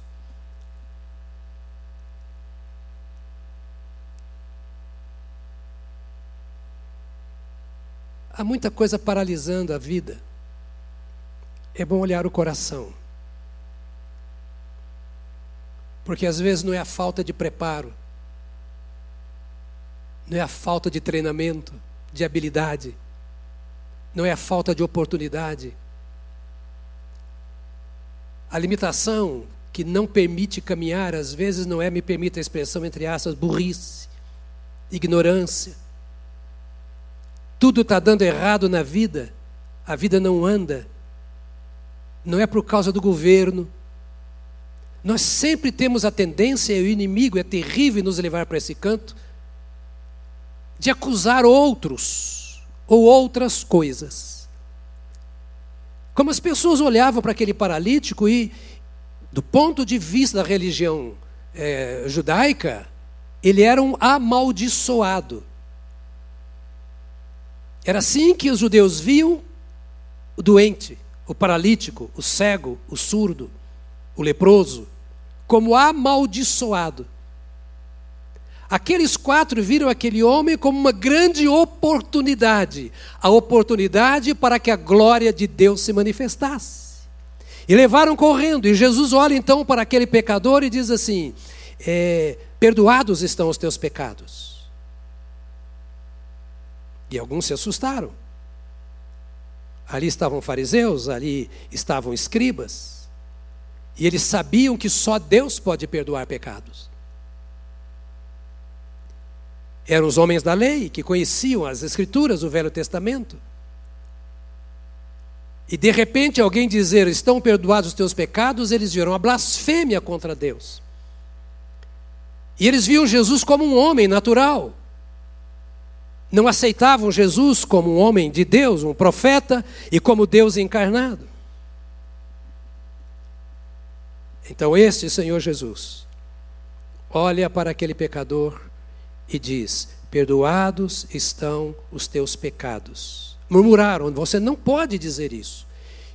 Há muita coisa paralisando a vida. É bom olhar o coração. Porque às vezes não é a falta de preparo, não é a falta de treinamento, de habilidade, não é a falta de oportunidade. A limitação que não permite caminhar, às vezes não é, me permite a expressão entre aspas, burrice, ignorância. Tudo está dando errado na vida, a vida não anda. Não é por causa do governo. Nós sempre temos a tendência, e o inimigo é terrível nos levar para esse canto, de acusar outros ou outras coisas. Como as pessoas olhavam para aquele paralítico e, do ponto de vista da religião é, judaica, ele era um amaldiçoado. Era assim que os judeus viam o doente, o paralítico, o cego, o surdo, o leproso, como amaldiçoado. Aqueles quatro viram aquele homem como uma grande oportunidade a oportunidade para que a glória de Deus se manifestasse. E levaram correndo, e Jesus olha então para aquele pecador e diz assim: é, Perdoados estão os teus pecados. E alguns se assustaram. Ali estavam fariseus, ali estavam escribas, e eles sabiam que só Deus pode perdoar pecados. Eram os homens da lei que conheciam as Escrituras, o Velho Testamento. E de repente alguém dizer, estão perdoados os teus pecados, eles viram a blasfêmia contra Deus. E eles viam Jesus como um homem natural. Não aceitavam Jesus como um homem de Deus, um profeta e como Deus encarnado. Então, este Senhor Jesus olha para aquele pecador e diz: Perdoados estão os teus pecados. Murmuraram: Você não pode dizer isso.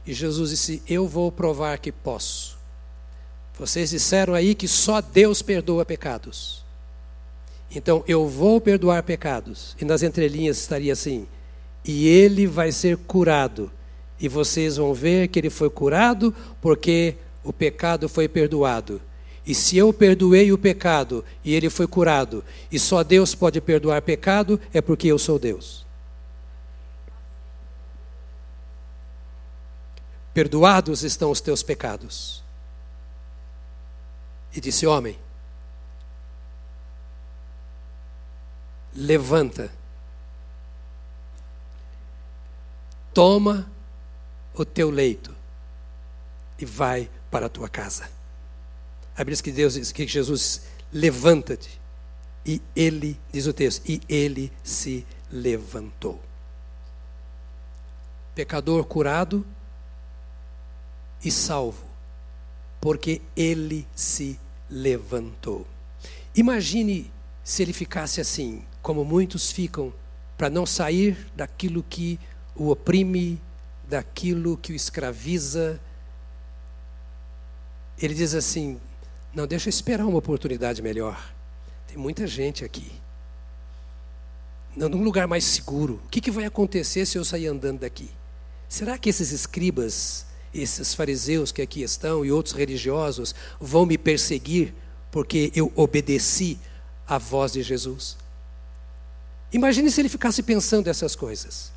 E Jesus disse: Eu vou provar que posso. Vocês disseram aí que só Deus perdoa pecados. Então eu vou perdoar pecados. E nas entrelinhas estaria assim: E ele vai ser curado. E vocês vão ver que ele foi curado porque o pecado foi perdoado. E se eu perdoei o pecado e ele foi curado, e só Deus pode perdoar pecado, é porque eu sou Deus. perdoados estão os teus pecados. E disse: Homem, levanta, toma o teu leito e vai para a tua casa. A Bíblia diz que Deus diz que Jesus levanta-te. E ele, diz o texto, e ele se levantou. Pecador curado e salvo, porque ele se levantou. Imagine se ele ficasse assim, como muitos ficam, para não sair daquilo que o oprime, daquilo que o escraviza. Ele diz assim: não, deixa eu esperar uma oportunidade melhor. Tem muita gente aqui. Num lugar mais seguro. O que, que vai acontecer se eu sair andando daqui? Será que esses escribas, esses fariseus que aqui estão e outros religiosos vão me perseguir porque eu obedeci à voz de Jesus? Imagine se ele ficasse pensando essas coisas.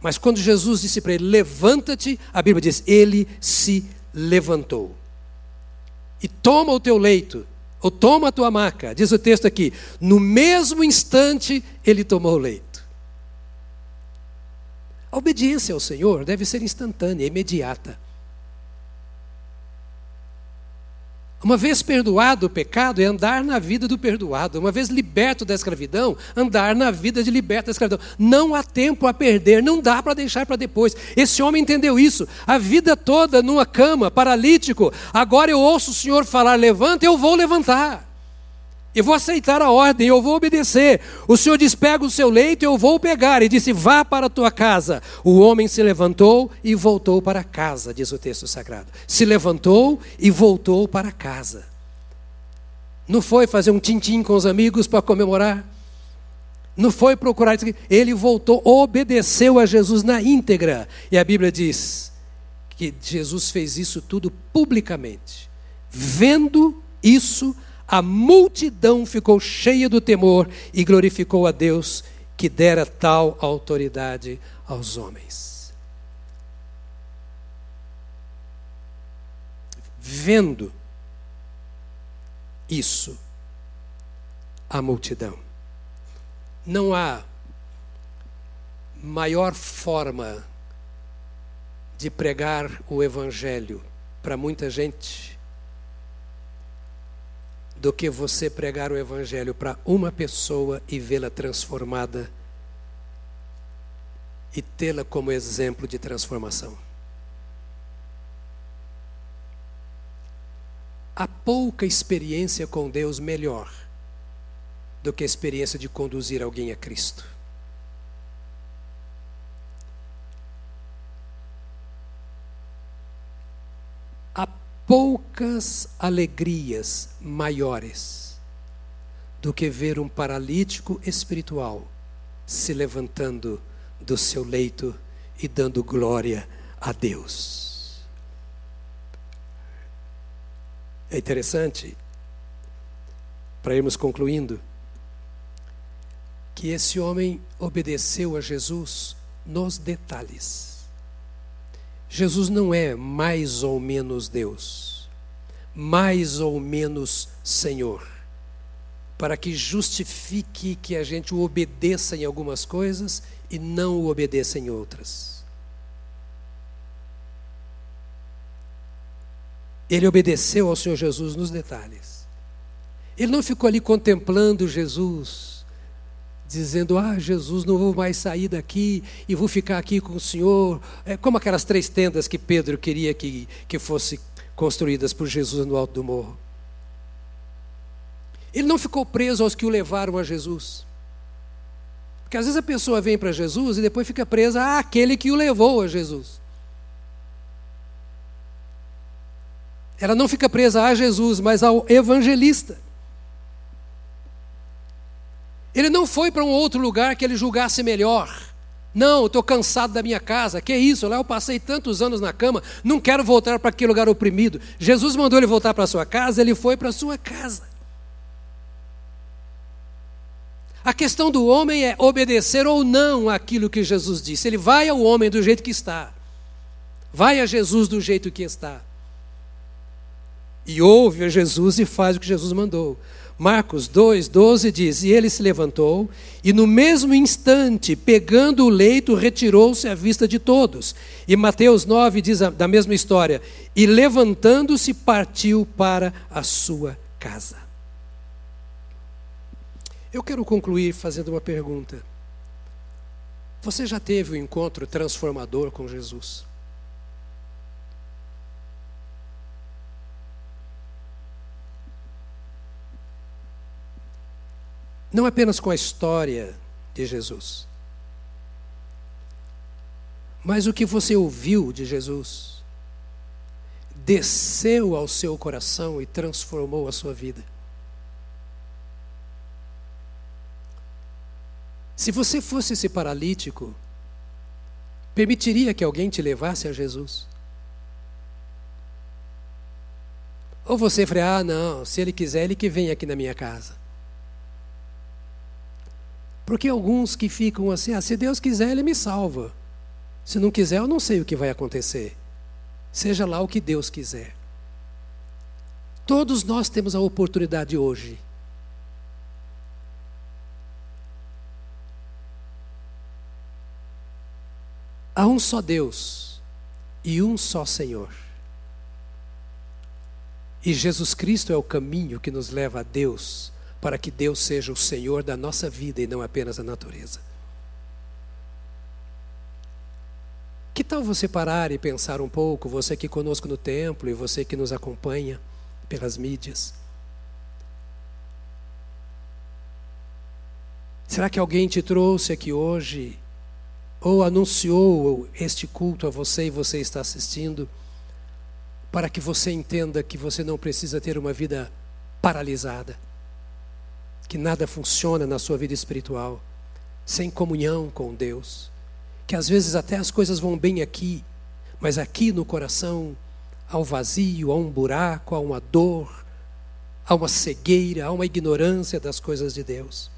Mas quando Jesus disse para ele: Levanta-te, a Bíblia diz: Ele se levantou. E toma o teu leito, ou toma a tua maca, diz o texto aqui. No mesmo instante, ele tomou o leito. A obediência ao Senhor deve ser instantânea, imediata. Uma vez perdoado o pecado, é andar na vida do perdoado. Uma vez liberto da escravidão, andar na vida de liberto da escravidão. Não há tempo a perder, não dá para deixar para depois. Esse homem entendeu isso. A vida toda numa cama, paralítico. Agora eu ouço o Senhor falar: levanta, eu vou levantar. Eu vou aceitar a ordem, eu vou obedecer. O Senhor diz: pega o seu leito, eu vou pegar. E disse: vá para a tua casa. O homem se levantou e voltou para casa, diz o texto sagrado. Se levantou e voltou para casa. Não foi fazer um tintim com os amigos para comemorar. Não foi procurar. Ele voltou, obedeceu a Jesus na íntegra. E a Bíblia diz que Jesus fez isso tudo publicamente. Vendo isso, a multidão ficou cheia do temor e glorificou a Deus que dera tal autoridade aos homens. Vendo isso, a multidão. Não há maior forma de pregar o Evangelho para muita gente do que você pregar o Evangelho para uma pessoa e vê-la transformada e tê-la como exemplo de transformação. Há pouca experiência com Deus melhor do que a experiência de conduzir alguém a Cristo. Poucas alegrias maiores do que ver um paralítico espiritual se levantando do seu leito e dando glória a Deus. É interessante, para irmos concluindo, que esse homem obedeceu a Jesus nos detalhes. Jesus não é mais ou menos Deus, mais ou menos Senhor, para que justifique que a gente o obedeça em algumas coisas e não o obedeça em outras. Ele obedeceu ao Senhor Jesus nos detalhes. Ele não ficou ali contemplando Jesus dizendo: Ah, Jesus, não vou mais sair daqui e vou ficar aqui com o Senhor. É como aquelas três tendas que Pedro queria que, que fossem construídas por Jesus no alto do morro. Ele não ficou preso aos que o levaram a Jesus. Porque às vezes a pessoa vem para Jesus e depois fica presa àquele que o levou a Jesus. Ela não fica presa a Jesus, mas ao evangelista. Ele não foi para um outro lugar que ele julgasse melhor. Não, estou cansado da minha casa. Que isso? Lá eu passei tantos anos na cama, não quero voltar para aquele lugar oprimido. Jesus mandou ele voltar para sua casa, ele foi para sua casa. A questão do homem é obedecer ou não aquilo que Jesus disse. Ele vai ao homem do jeito que está. vai a Jesus do jeito que está. E ouve a Jesus e faz o que Jesus mandou. Marcos 2, 12 diz: E ele se levantou, e no mesmo instante, pegando o leito, retirou-se à vista de todos. E Mateus 9 diz a, da mesma história: E levantando-se, partiu para a sua casa. Eu quero concluir fazendo uma pergunta. Você já teve um encontro transformador com Jesus? Não apenas com a história de Jesus, mas o que você ouviu de Jesus desceu ao seu coração e transformou a sua vida. Se você fosse esse paralítico, permitiria que alguém te levasse a Jesus? Ou você falar, ah, não, se ele quiser, ele que vem aqui na minha casa. Porque alguns que ficam assim, ah, se Deus quiser, Ele me salva. Se não quiser, eu não sei o que vai acontecer. Seja lá o que Deus quiser. Todos nós temos a oportunidade hoje. Há um só Deus e um só Senhor. E Jesus Cristo é o caminho que nos leva a Deus para que Deus seja o Senhor da nossa vida e não apenas a natureza. Que tal você parar e pensar um pouco, você aqui conosco no templo e você que nos acompanha pelas mídias? Será que alguém te trouxe aqui hoje ou anunciou este culto a você e você está assistindo para que você entenda que você não precisa ter uma vida paralisada? Que nada funciona na sua vida espiritual sem comunhão com Deus, que às vezes até as coisas vão bem aqui, mas aqui no coração há um vazio, há um buraco, há uma dor, há uma cegueira, há uma ignorância das coisas de Deus.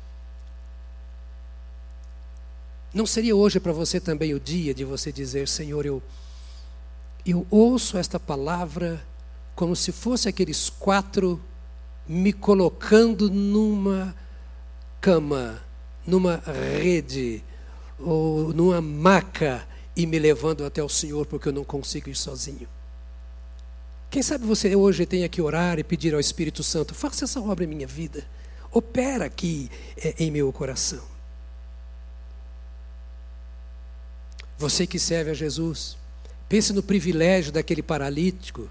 Não seria hoje para você também o dia de você dizer, Senhor, eu, eu ouço esta palavra como se fosse aqueles quatro me colocando numa cama, numa rede ou numa maca e me levando até o Senhor porque eu não consigo ir sozinho. Quem sabe você hoje tenha que orar e pedir ao Espírito Santo: faça essa obra em minha vida, opera aqui é, em meu coração. Você que serve a Jesus, pense no privilégio daquele paralítico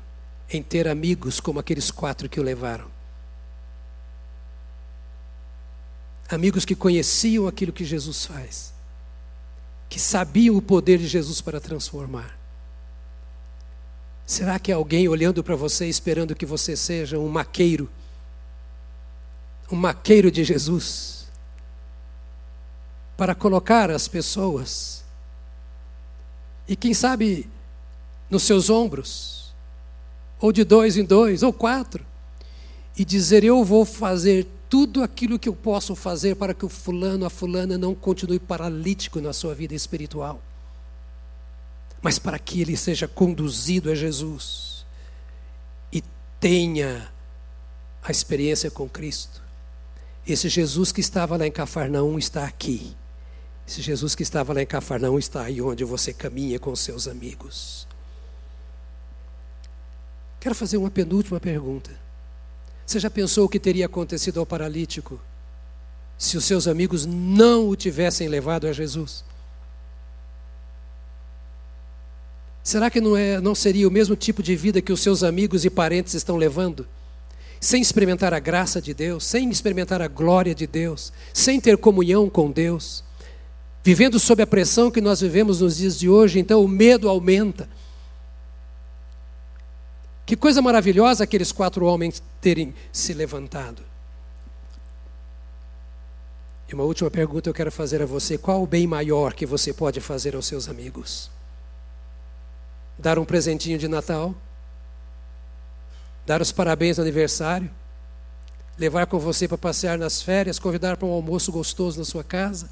em ter amigos como aqueles quatro que o levaram. Amigos que conheciam aquilo que Jesus faz, que sabiam o poder de Jesus para transformar. Será que alguém olhando para você esperando que você seja um maqueiro, um maqueiro de Jesus, para colocar as pessoas? E quem sabe nos seus ombros, ou de dois em dois, ou quatro, e dizer: Eu vou fazer tudo aquilo que eu posso fazer para que o fulano, a fulana não continue paralítico na sua vida espiritual, mas para que ele seja conduzido a Jesus e tenha a experiência com Cristo. Esse Jesus que estava lá em Cafarnaum está aqui. Esse Jesus que estava lá em Cafarnaum está aí onde você caminha com seus amigos. Quero fazer uma penúltima pergunta. Você já pensou o que teria acontecido ao paralítico se os seus amigos não o tivessem levado a Jesus? Será que não, é, não seria o mesmo tipo de vida que os seus amigos e parentes estão levando? Sem experimentar a graça de Deus, sem experimentar a glória de Deus, sem ter comunhão com Deus, vivendo sob a pressão que nós vivemos nos dias de hoje, então o medo aumenta, que coisa maravilhosa aqueles quatro homens terem se levantado. E uma última pergunta eu quero fazer a você: qual o bem maior que você pode fazer aos seus amigos? Dar um presentinho de Natal? Dar os parabéns no aniversário? Levar com você para passear nas férias? Convidar para um almoço gostoso na sua casa?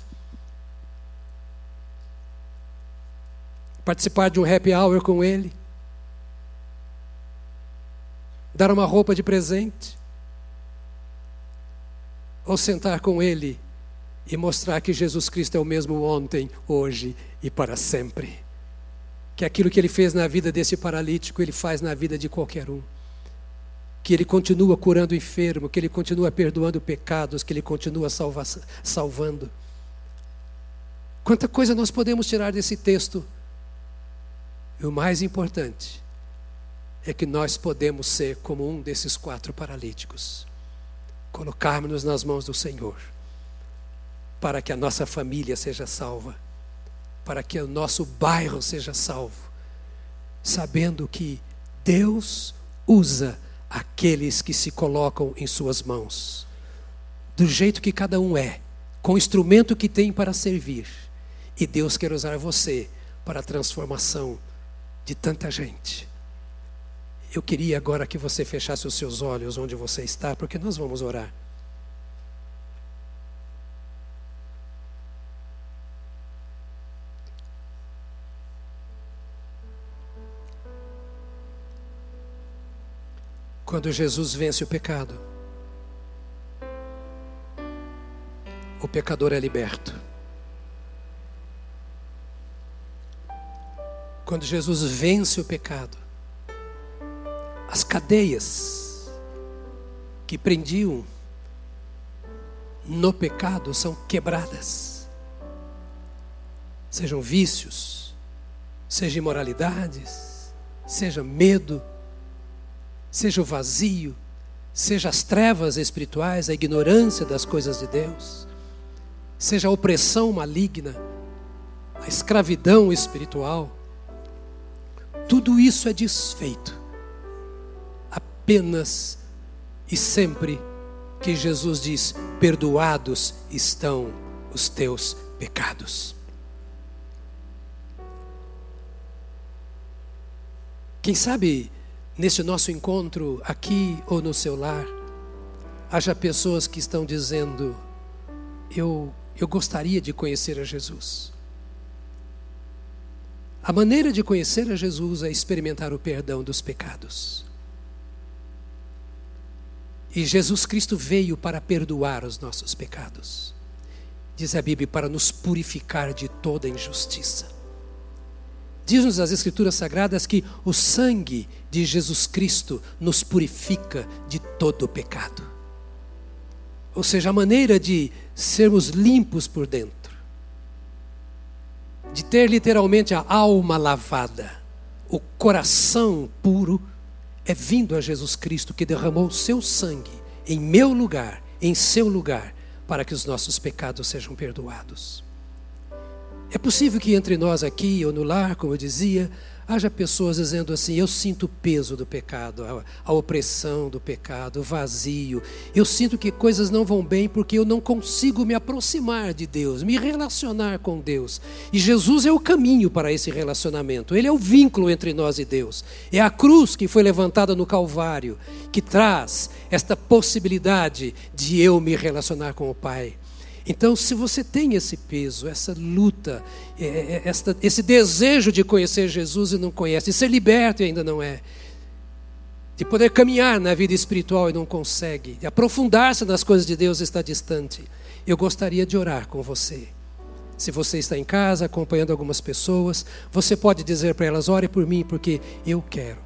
participar de um happy hour com ele, dar uma roupa de presente, ou sentar com ele e mostrar que Jesus Cristo é o mesmo ontem, hoje e para sempre. Que aquilo que ele fez na vida desse paralítico, ele faz na vida de qualquer um. Que ele continua curando o enfermo, que ele continua perdoando pecados, que ele continua salva salvando. Quanta coisa nós podemos tirar desse texto. E o mais importante é que nós podemos ser como um desses quatro paralíticos. Colocarmos-nos nas mãos do Senhor para que a nossa família seja salva, para que o nosso bairro seja salvo, sabendo que Deus usa aqueles que se colocam em Suas mãos, do jeito que cada um é, com o instrumento que tem para servir, e Deus quer usar você para a transformação de tanta gente. Eu queria agora que você fechasse os seus olhos onde você está, porque nós vamos orar. Quando Jesus vence o pecado, o pecador é liberto. Quando Jesus vence o pecado, as cadeias que prendiam no pecado são quebradas. Sejam vícios, sejam imoralidades, seja medo, seja o vazio, seja as trevas espirituais, a ignorância das coisas de Deus, seja a opressão maligna, a escravidão espiritual, tudo isso é desfeito apenas e sempre que Jesus diz: Perdoados estão os teus pecados. Quem sabe nesse nosso encontro aqui ou no seu lar, haja pessoas que estão dizendo: eu, eu gostaria de conhecer a Jesus. A maneira de conhecer a Jesus é experimentar o perdão dos pecados. E Jesus Cristo veio para perdoar os nossos pecados. Diz a Bíblia, para nos purificar de toda injustiça. Diz-nos as Escrituras Sagradas que o sangue de Jesus Cristo nos purifica de todo pecado. Ou seja, a maneira de sermos limpos por dentro, de ter literalmente a alma lavada, o coração puro, é vindo a Jesus Cristo que derramou o seu sangue em meu lugar, em seu lugar, para que os nossos pecados sejam perdoados. É possível que entre nós aqui ou no lar, como eu dizia, haja pessoas dizendo assim: eu sinto o peso do pecado, a, opressão do pecado, o vazio. Eu sinto que coisas não vão bem porque eu não consigo me aproximar de Deus, me relacionar com Deus. E Jesus é o caminho para esse relacionamento, ele é o vínculo entre nós e Deus. É a cruz que foi levantada no Calvário que traz esta possibilidade de eu me relacionar com o Pai. Então, se você tem esse peso, essa luta, é, é, esta, esse desejo de conhecer Jesus e não conhece, de ser liberto e ainda não é, de poder caminhar na vida espiritual e não consegue, de aprofundar-se nas coisas de Deus e está distante, eu gostaria de orar com você. Se você está em casa acompanhando algumas pessoas, você pode dizer para elas: ore por mim, porque eu quero.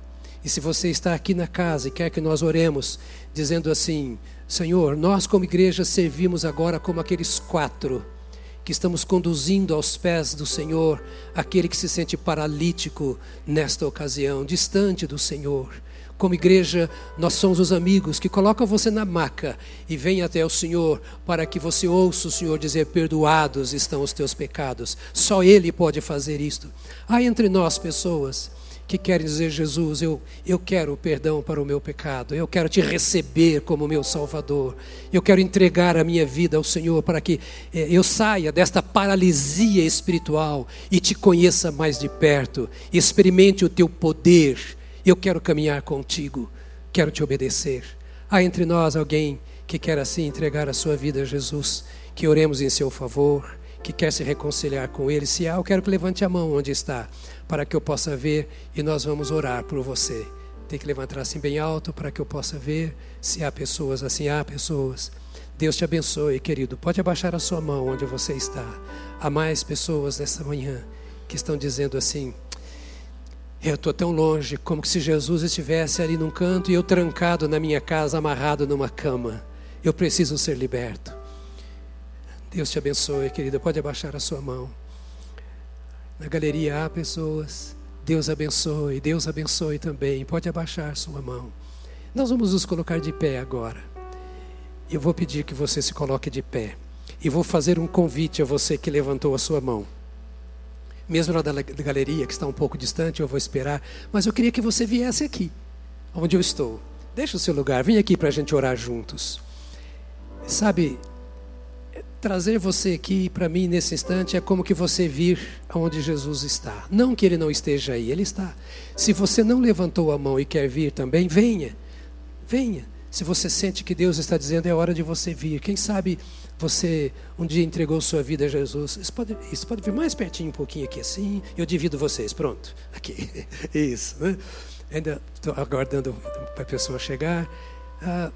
E se você está aqui na casa e quer que nós oremos, dizendo assim: Senhor, nós como igreja servimos agora como aqueles quatro que estamos conduzindo aos pés do Senhor aquele que se sente paralítico nesta ocasião, distante do Senhor. Como igreja, nós somos os amigos que colocam você na maca e vêm até o Senhor para que você ouça o Senhor dizer: Perdoados estão os teus pecados. Só Ele pode fazer isto. Há entre nós pessoas que querem dizer: Jesus, eu, eu quero perdão para o meu pecado, eu quero te receber como meu Salvador, eu quero entregar a minha vida ao Senhor para que eh, eu saia desta paralisia espiritual e te conheça mais de perto, experimente o teu poder. Eu quero caminhar contigo, quero te obedecer. Há entre nós alguém que quer assim entregar a sua vida a Jesus, que oremos em seu favor que quer se reconciliar com Ele? Se há, eu quero que levante a mão onde está, para que eu possa ver e nós vamos orar por você. Tem que levantar assim bem alto para que eu possa ver se há pessoas assim. Há pessoas. Deus te abençoe, querido. Pode abaixar a sua mão onde você está. Há mais pessoas nessa manhã que estão dizendo assim: eu estou tão longe, como se Jesus estivesse ali num canto e eu trancado na minha casa, amarrado numa cama. Eu preciso ser liberto. Deus te abençoe, querida. Pode abaixar a sua mão. Na galeria há pessoas. Deus abençoe, Deus abençoe também. Pode abaixar sua mão. Nós vamos nos colocar de pé agora. Eu vou pedir que você se coloque de pé. E vou fazer um convite a você que levantou a sua mão. Mesmo da galeria, que está um pouco distante, eu vou esperar. Mas eu queria que você viesse aqui, onde eu estou. Deixa o seu lugar, vem aqui para a gente orar juntos. Sabe, trazer você aqui para mim nesse instante é como que você vir aonde Jesus está. Não que ele não esteja aí, ele está. Se você não levantou a mão e quer vir também, venha. Venha. Se você sente que Deus está dizendo é hora de você vir. Quem sabe você um dia entregou sua vida a Jesus. Isso pode, isso pode vir mais pertinho um pouquinho aqui assim. Eu divido vocês. Pronto. Aqui. Isso. Né? Ainda estou aguardando para a pessoa chegar. Ah,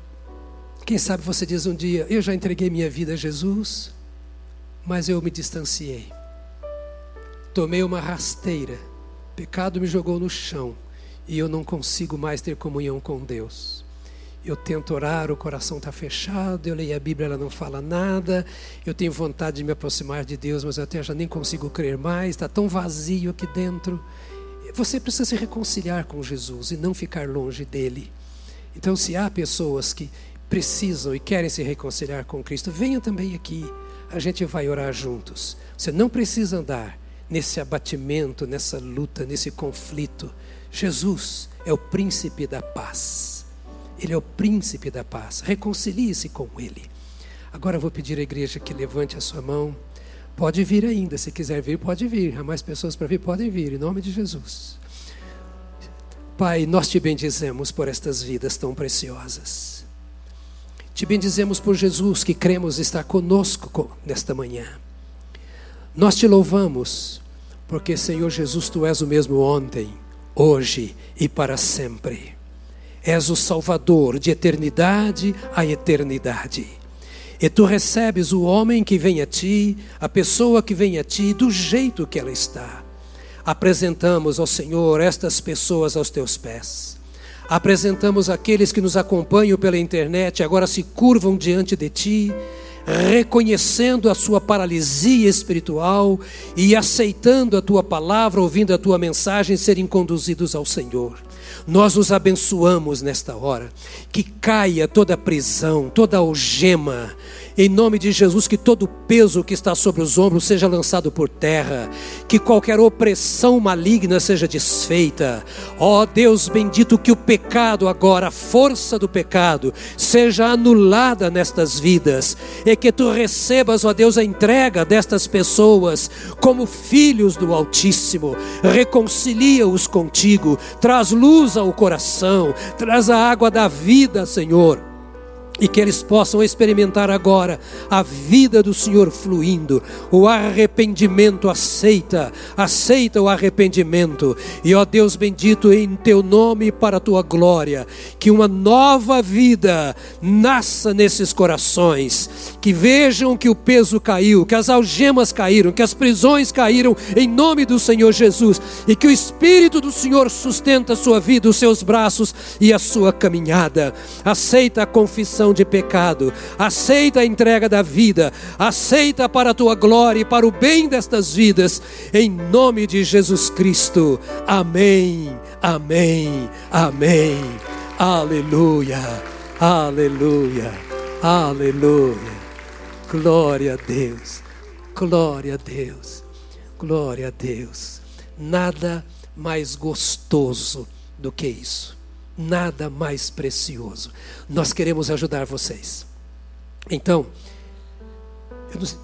quem sabe você diz um dia: Eu já entreguei minha vida a Jesus, mas eu me distanciei. Tomei uma rasteira, pecado me jogou no chão e eu não consigo mais ter comunhão com Deus. Eu tento orar, o coração está fechado, eu leio a Bíblia, ela não fala nada, eu tenho vontade de me aproximar de Deus, mas eu até já nem consigo crer mais, está tão vazio aqui dentro. Você precisa se reconciliar com Jesus e não ficar longe dele. Então, se há pessoas que precisam e querem se reconciliar com Cristo, venham também aqui. A gente vai orar juntos. Você não precisa andar nesse abatimento, nessa luta, nesse conflito. Jesus é o príncipe da paz. Ele é o príncipe da paz. Reconcilie-se com ele. Agora eu vou pedir à igreja que levante a sua mão. Pode vir ainda, se quiser vir, pode vir. Há mais pessoas para vir, podem vir, em nome de Jesus. Pai, nós te bendizemos por estas vidas tão preciosas. Te bendizemos por Jesus que cremos estar conosco nesta manhã. Nós te louvamos, porque, Senhor Jesus, tu és o mesmo ontem, hoje e para sempre. És o Salvador de eternidade a eternidade. E tu recebes o homem que vem a ti, a pessoa que vem a ti, do jeito que ela está. Apresentamos ao Senhor estas pessoas aos teus pés apresentamos aqueles que nos acompanham pela internet, agora se curvam diante de Ti, reconhecendo a sua paralisia espiritual e aceitando a Tua palavra, ouvindo a Tua mensagem, serem conduzidos ao Senhor. Nós os abençoamos nesta hora, que caia toda prisão, toda algema, em nome de Jesus, que todo peso que está sobre os ombros seja lançado por terra, que qualquer opressão maligna seja desfeita. Ó oh, Deus bendito, que o pecado agora, a força do pecado, seja anulada nestas vidas, e que tu recebas, ó oh Deus, a entrega destas pessoas como filhos do Altíssimo. Reconcilia-os contigo, traz luz ao coração, traz a água da vida, Senhor e que eles possam experimentar agora a vida do Senhor fluindo, o arrependimento aceita, aceita o arrependimento, e ó Deus bendito, em teu nome e para a tua glória, que uma nova vida nasça nesses corações, que vejam que o peso caiu, que as algemas caíram, que as prisões caíram, em nome do Senhor Jesus, e que o Espírito do Senhor sustenta a sua vida, os seus braços e a sua caminhada. Aceita a confissão de pecado, aceita a entrega da vida, aceita para a tua glória e para o bem destas vidas, em nome de Jesus Cristo. Amém, amém, amém. Aleluia, aleluia, aleluia. Glória a Deus, glória a Deus, glória a Deus. Nada mais gostoso do que isso nada mais precioso. Nós queremos ajudar vocês. Então, eu não sei.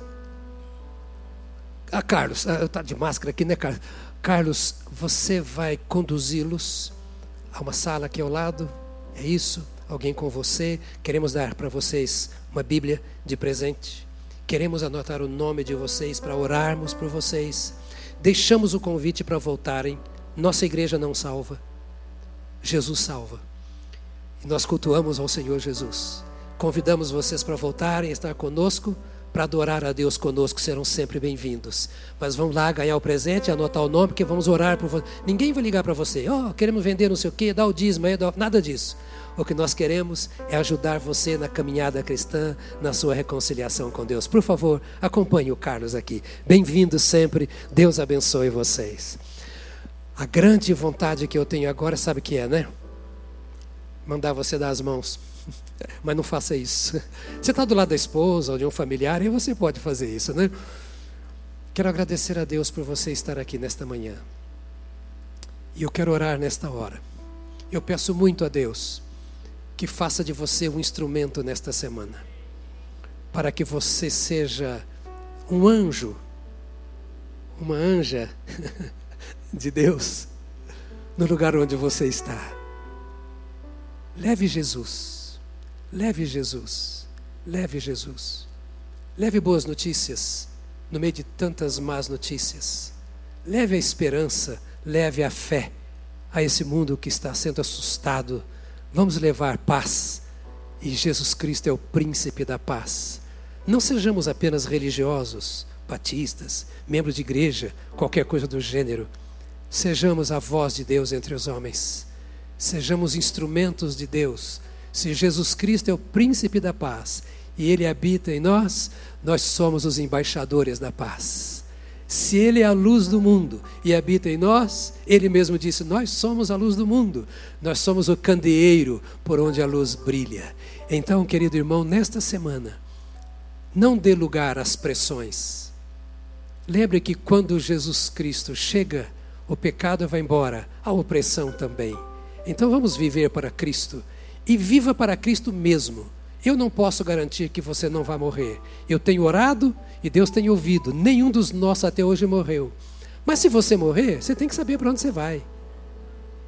Ah, Carlos, ah, está de máscara aqui, né, Carlos? Carlos, você vai conduzi-los a uma sala aqui ao lado? É isso? Alguém com você? Queremos dar para vocês uma Bíblia de presente. Queremos anotar o nome de vocês para orarmos por vocês. Deixamos o convite para voltarem. Nossa igreja não salva, Jesus salva. E nós cultuamos ao Senhor Jesus. Convidamos vocês para voltarem, estar conosco para adorar a Deus conosco, serão sempre bem-vindos. Mas vamos lá ganhar o presente, anotar o nome, porque vamos orar por você. Ninguém vai ligar para você, ó, oh, queremos vender não sei o quê, dá o dízimo aí, nada disso. O que nós queremos é ajudar você na caminhada cristã, na sua reconciliação com Deus. Por favor, acompanhe o Carlos aqui. Bem-vindo sempre. Deus abençoe vocês. A grande vontade que eu tenho agora, sabe o que é, né? Mandar você dar as mãos. Mas não faça isso. Você está do lado da esposa ou de um familiar e você pode fazer isso, né? Quero agradecer a Deus por você estar aqui nesta manhã. E eu quero orar nesta hora. Eu peço muito a Deus que faça de você um instrumento nesta semana, para que você seja um anjo, uma anja de Deus no lugar onde você está. Leve Jesus Leve Jesus, leve Jesus. Leve boas notícias no meio de tantas más notícias. Leve a esperança, leve a fé a esse mundo que está sendo assustado. Vamos levar paz. E Jesus Cristo é o príncipe da paz. Não sejamos apenas religiosos, batistas, membros de igreja, qualquer coisa do gênero. Sejamos a voz de Deus entre os homens. Sejamos instrumentos de Deus se Jesus Cristo é o príncipe da paz e ele habita em nós, nós somos os embaixadores da paz. Se ele é a luz do mundo e habita em nós, ele mesmo disse: Nós somos a luz do mundo, nós somos o candeeiro por onde a luz brilha. Então, querido irmão, nesta semana, não dê lugar às pressões. Lembre que quando Jesus Cristo chega, o pecado vai embora, a opressão também. Então vamos viver para Cristo e viva para Cristo mesmo. Eu não posso garantir que você não vai morrer. Eu tenho orado e Deus tem ouvido. Nenhum dos nossos até hoje morreu. Mas se você morrer, você tem que saber para onde você vai.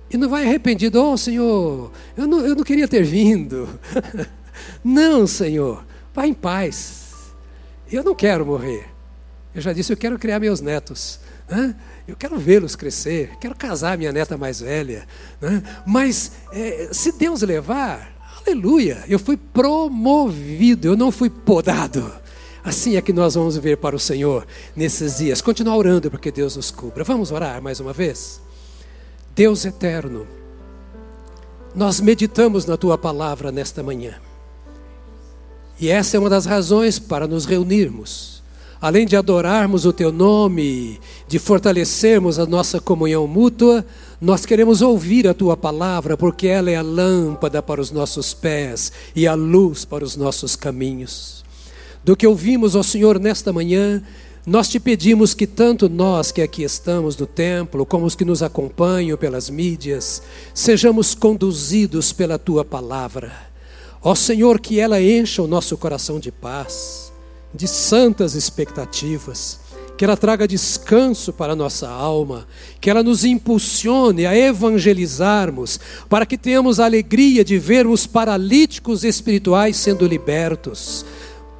E não vai arrependido, oh Senhor, eu não, eu não queria ter vindo. não, Senhor, vá em paz. Eu não quero morrer. Eu já disse, eu quero criar meus netos. Eu quero vê-los crescer, quero casar minha neta mais velha. Né? Mas é, se Deus levar, aleluia, eu fui promovido, eu não fui podado. Assim é que nós vamos ver para o Senhor nesses dias. Continuar orando porque Deus nos cubra. Vamos orar mais uma vez? Deus eterno, nós meditamos na tua palavra nesta manhã. E essa é uma das razões para nos reunirmos além de adorarmos o teu nome, de fortalecermos a nossa comunhão mútua, nós queremos ouvir a tua palavra, porque ela é a lâmpada para os nossos pés e a luz para os nossos caminhos. Do que ouvimos, ó Senhor, nesta manhã, nós te pedimos que tanto nós que aqui estamos no templo, como os que nos acompanham pelas mídias, sejamos conduzidos pela tua palavra. Ó Senhor, que ela encha o nosso coração de paz de santas expectativas, que ela traga descanso para a nossa alma, que ela nos impulsione a evangelizarmos, para que tenhamos a alegria de vermos paralíticos espirituais sendo libertos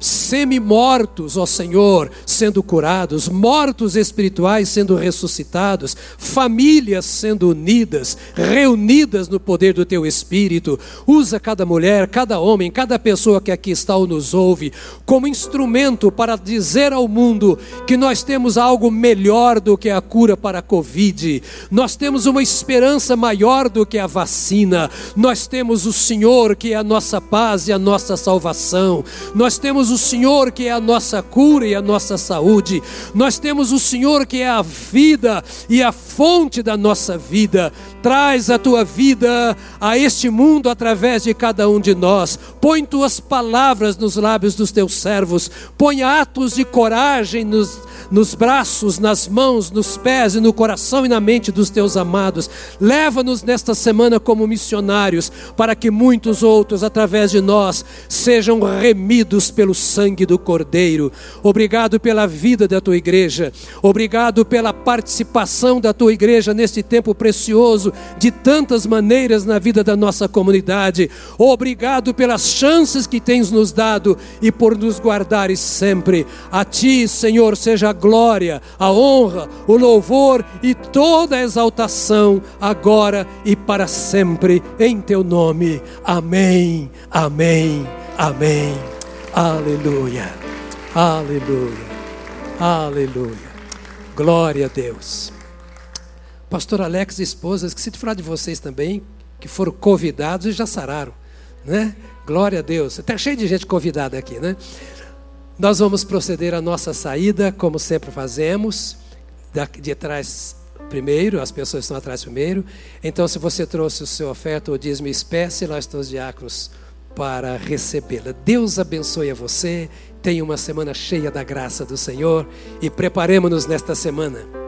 semi-mortos, ó Senhor, sendo curados, mortos espirituais sendo ressuscitados, famílias sendo unidas, reunidas no poder do Teu Espírito. Usa cada mulher, cada homem, cada pessoa que aqui está ou nos ouve, como instrumento para dizer ao mundo que nós temos algo melhor do que a cura para a Covid, nós temos uma esperança maior do que a vacina, nós temos o Senhor que é a nossa paz e a nossa salvação, nós temos o Senhor que é a nossa cura e a nossa saúde. Nós temos o Senhor que é a vida e a fonte da nossa vida. Traz a tua vida a este mundo através de cada um de nós. Põe tuas palavras nos lábios dos teus servos. Põe atos de coragem nos, nos braços, nas mãos, nos pés e no coração e na mente dos teus amados. Leva-nos nesta semana como missionários para que muitos outros, através de nós, sejam remidos pelo sangue do Cordeiro. Obrigado pela vida da tua igreja. Obrigado pela participação da tua igreja neste tempo precioso de tantas maneiras na vida da nossa comunidade. Obrigado pelas chances que tens nos dado e por nos guardares sempre. A ti, Senhor, seja a glória, a honra, o louvor e toda a exaltação, agora e para sempre, em teu nome. Amém, amém, amém. Aleluia, aleluia, aleluia. Glória a Deus. Pastor Alex e esposa, esqueci de falar de vocês também, que foram convidados e já sararam, né? Glória a Deus. Está cheio de gente convidada aqui, né? Nós vamos proceder a nossa saída, como sempre fazemos, de trás primeiro, as pessoas estão atrás primeiro. Então, se você trouxe o seu oferta ou dízimo espécie, lá estão os diáconos para recebê-la. Deus abençoe a você. Tenha uma semana cheia da graça do Senhor e preparemos-nos nesta semana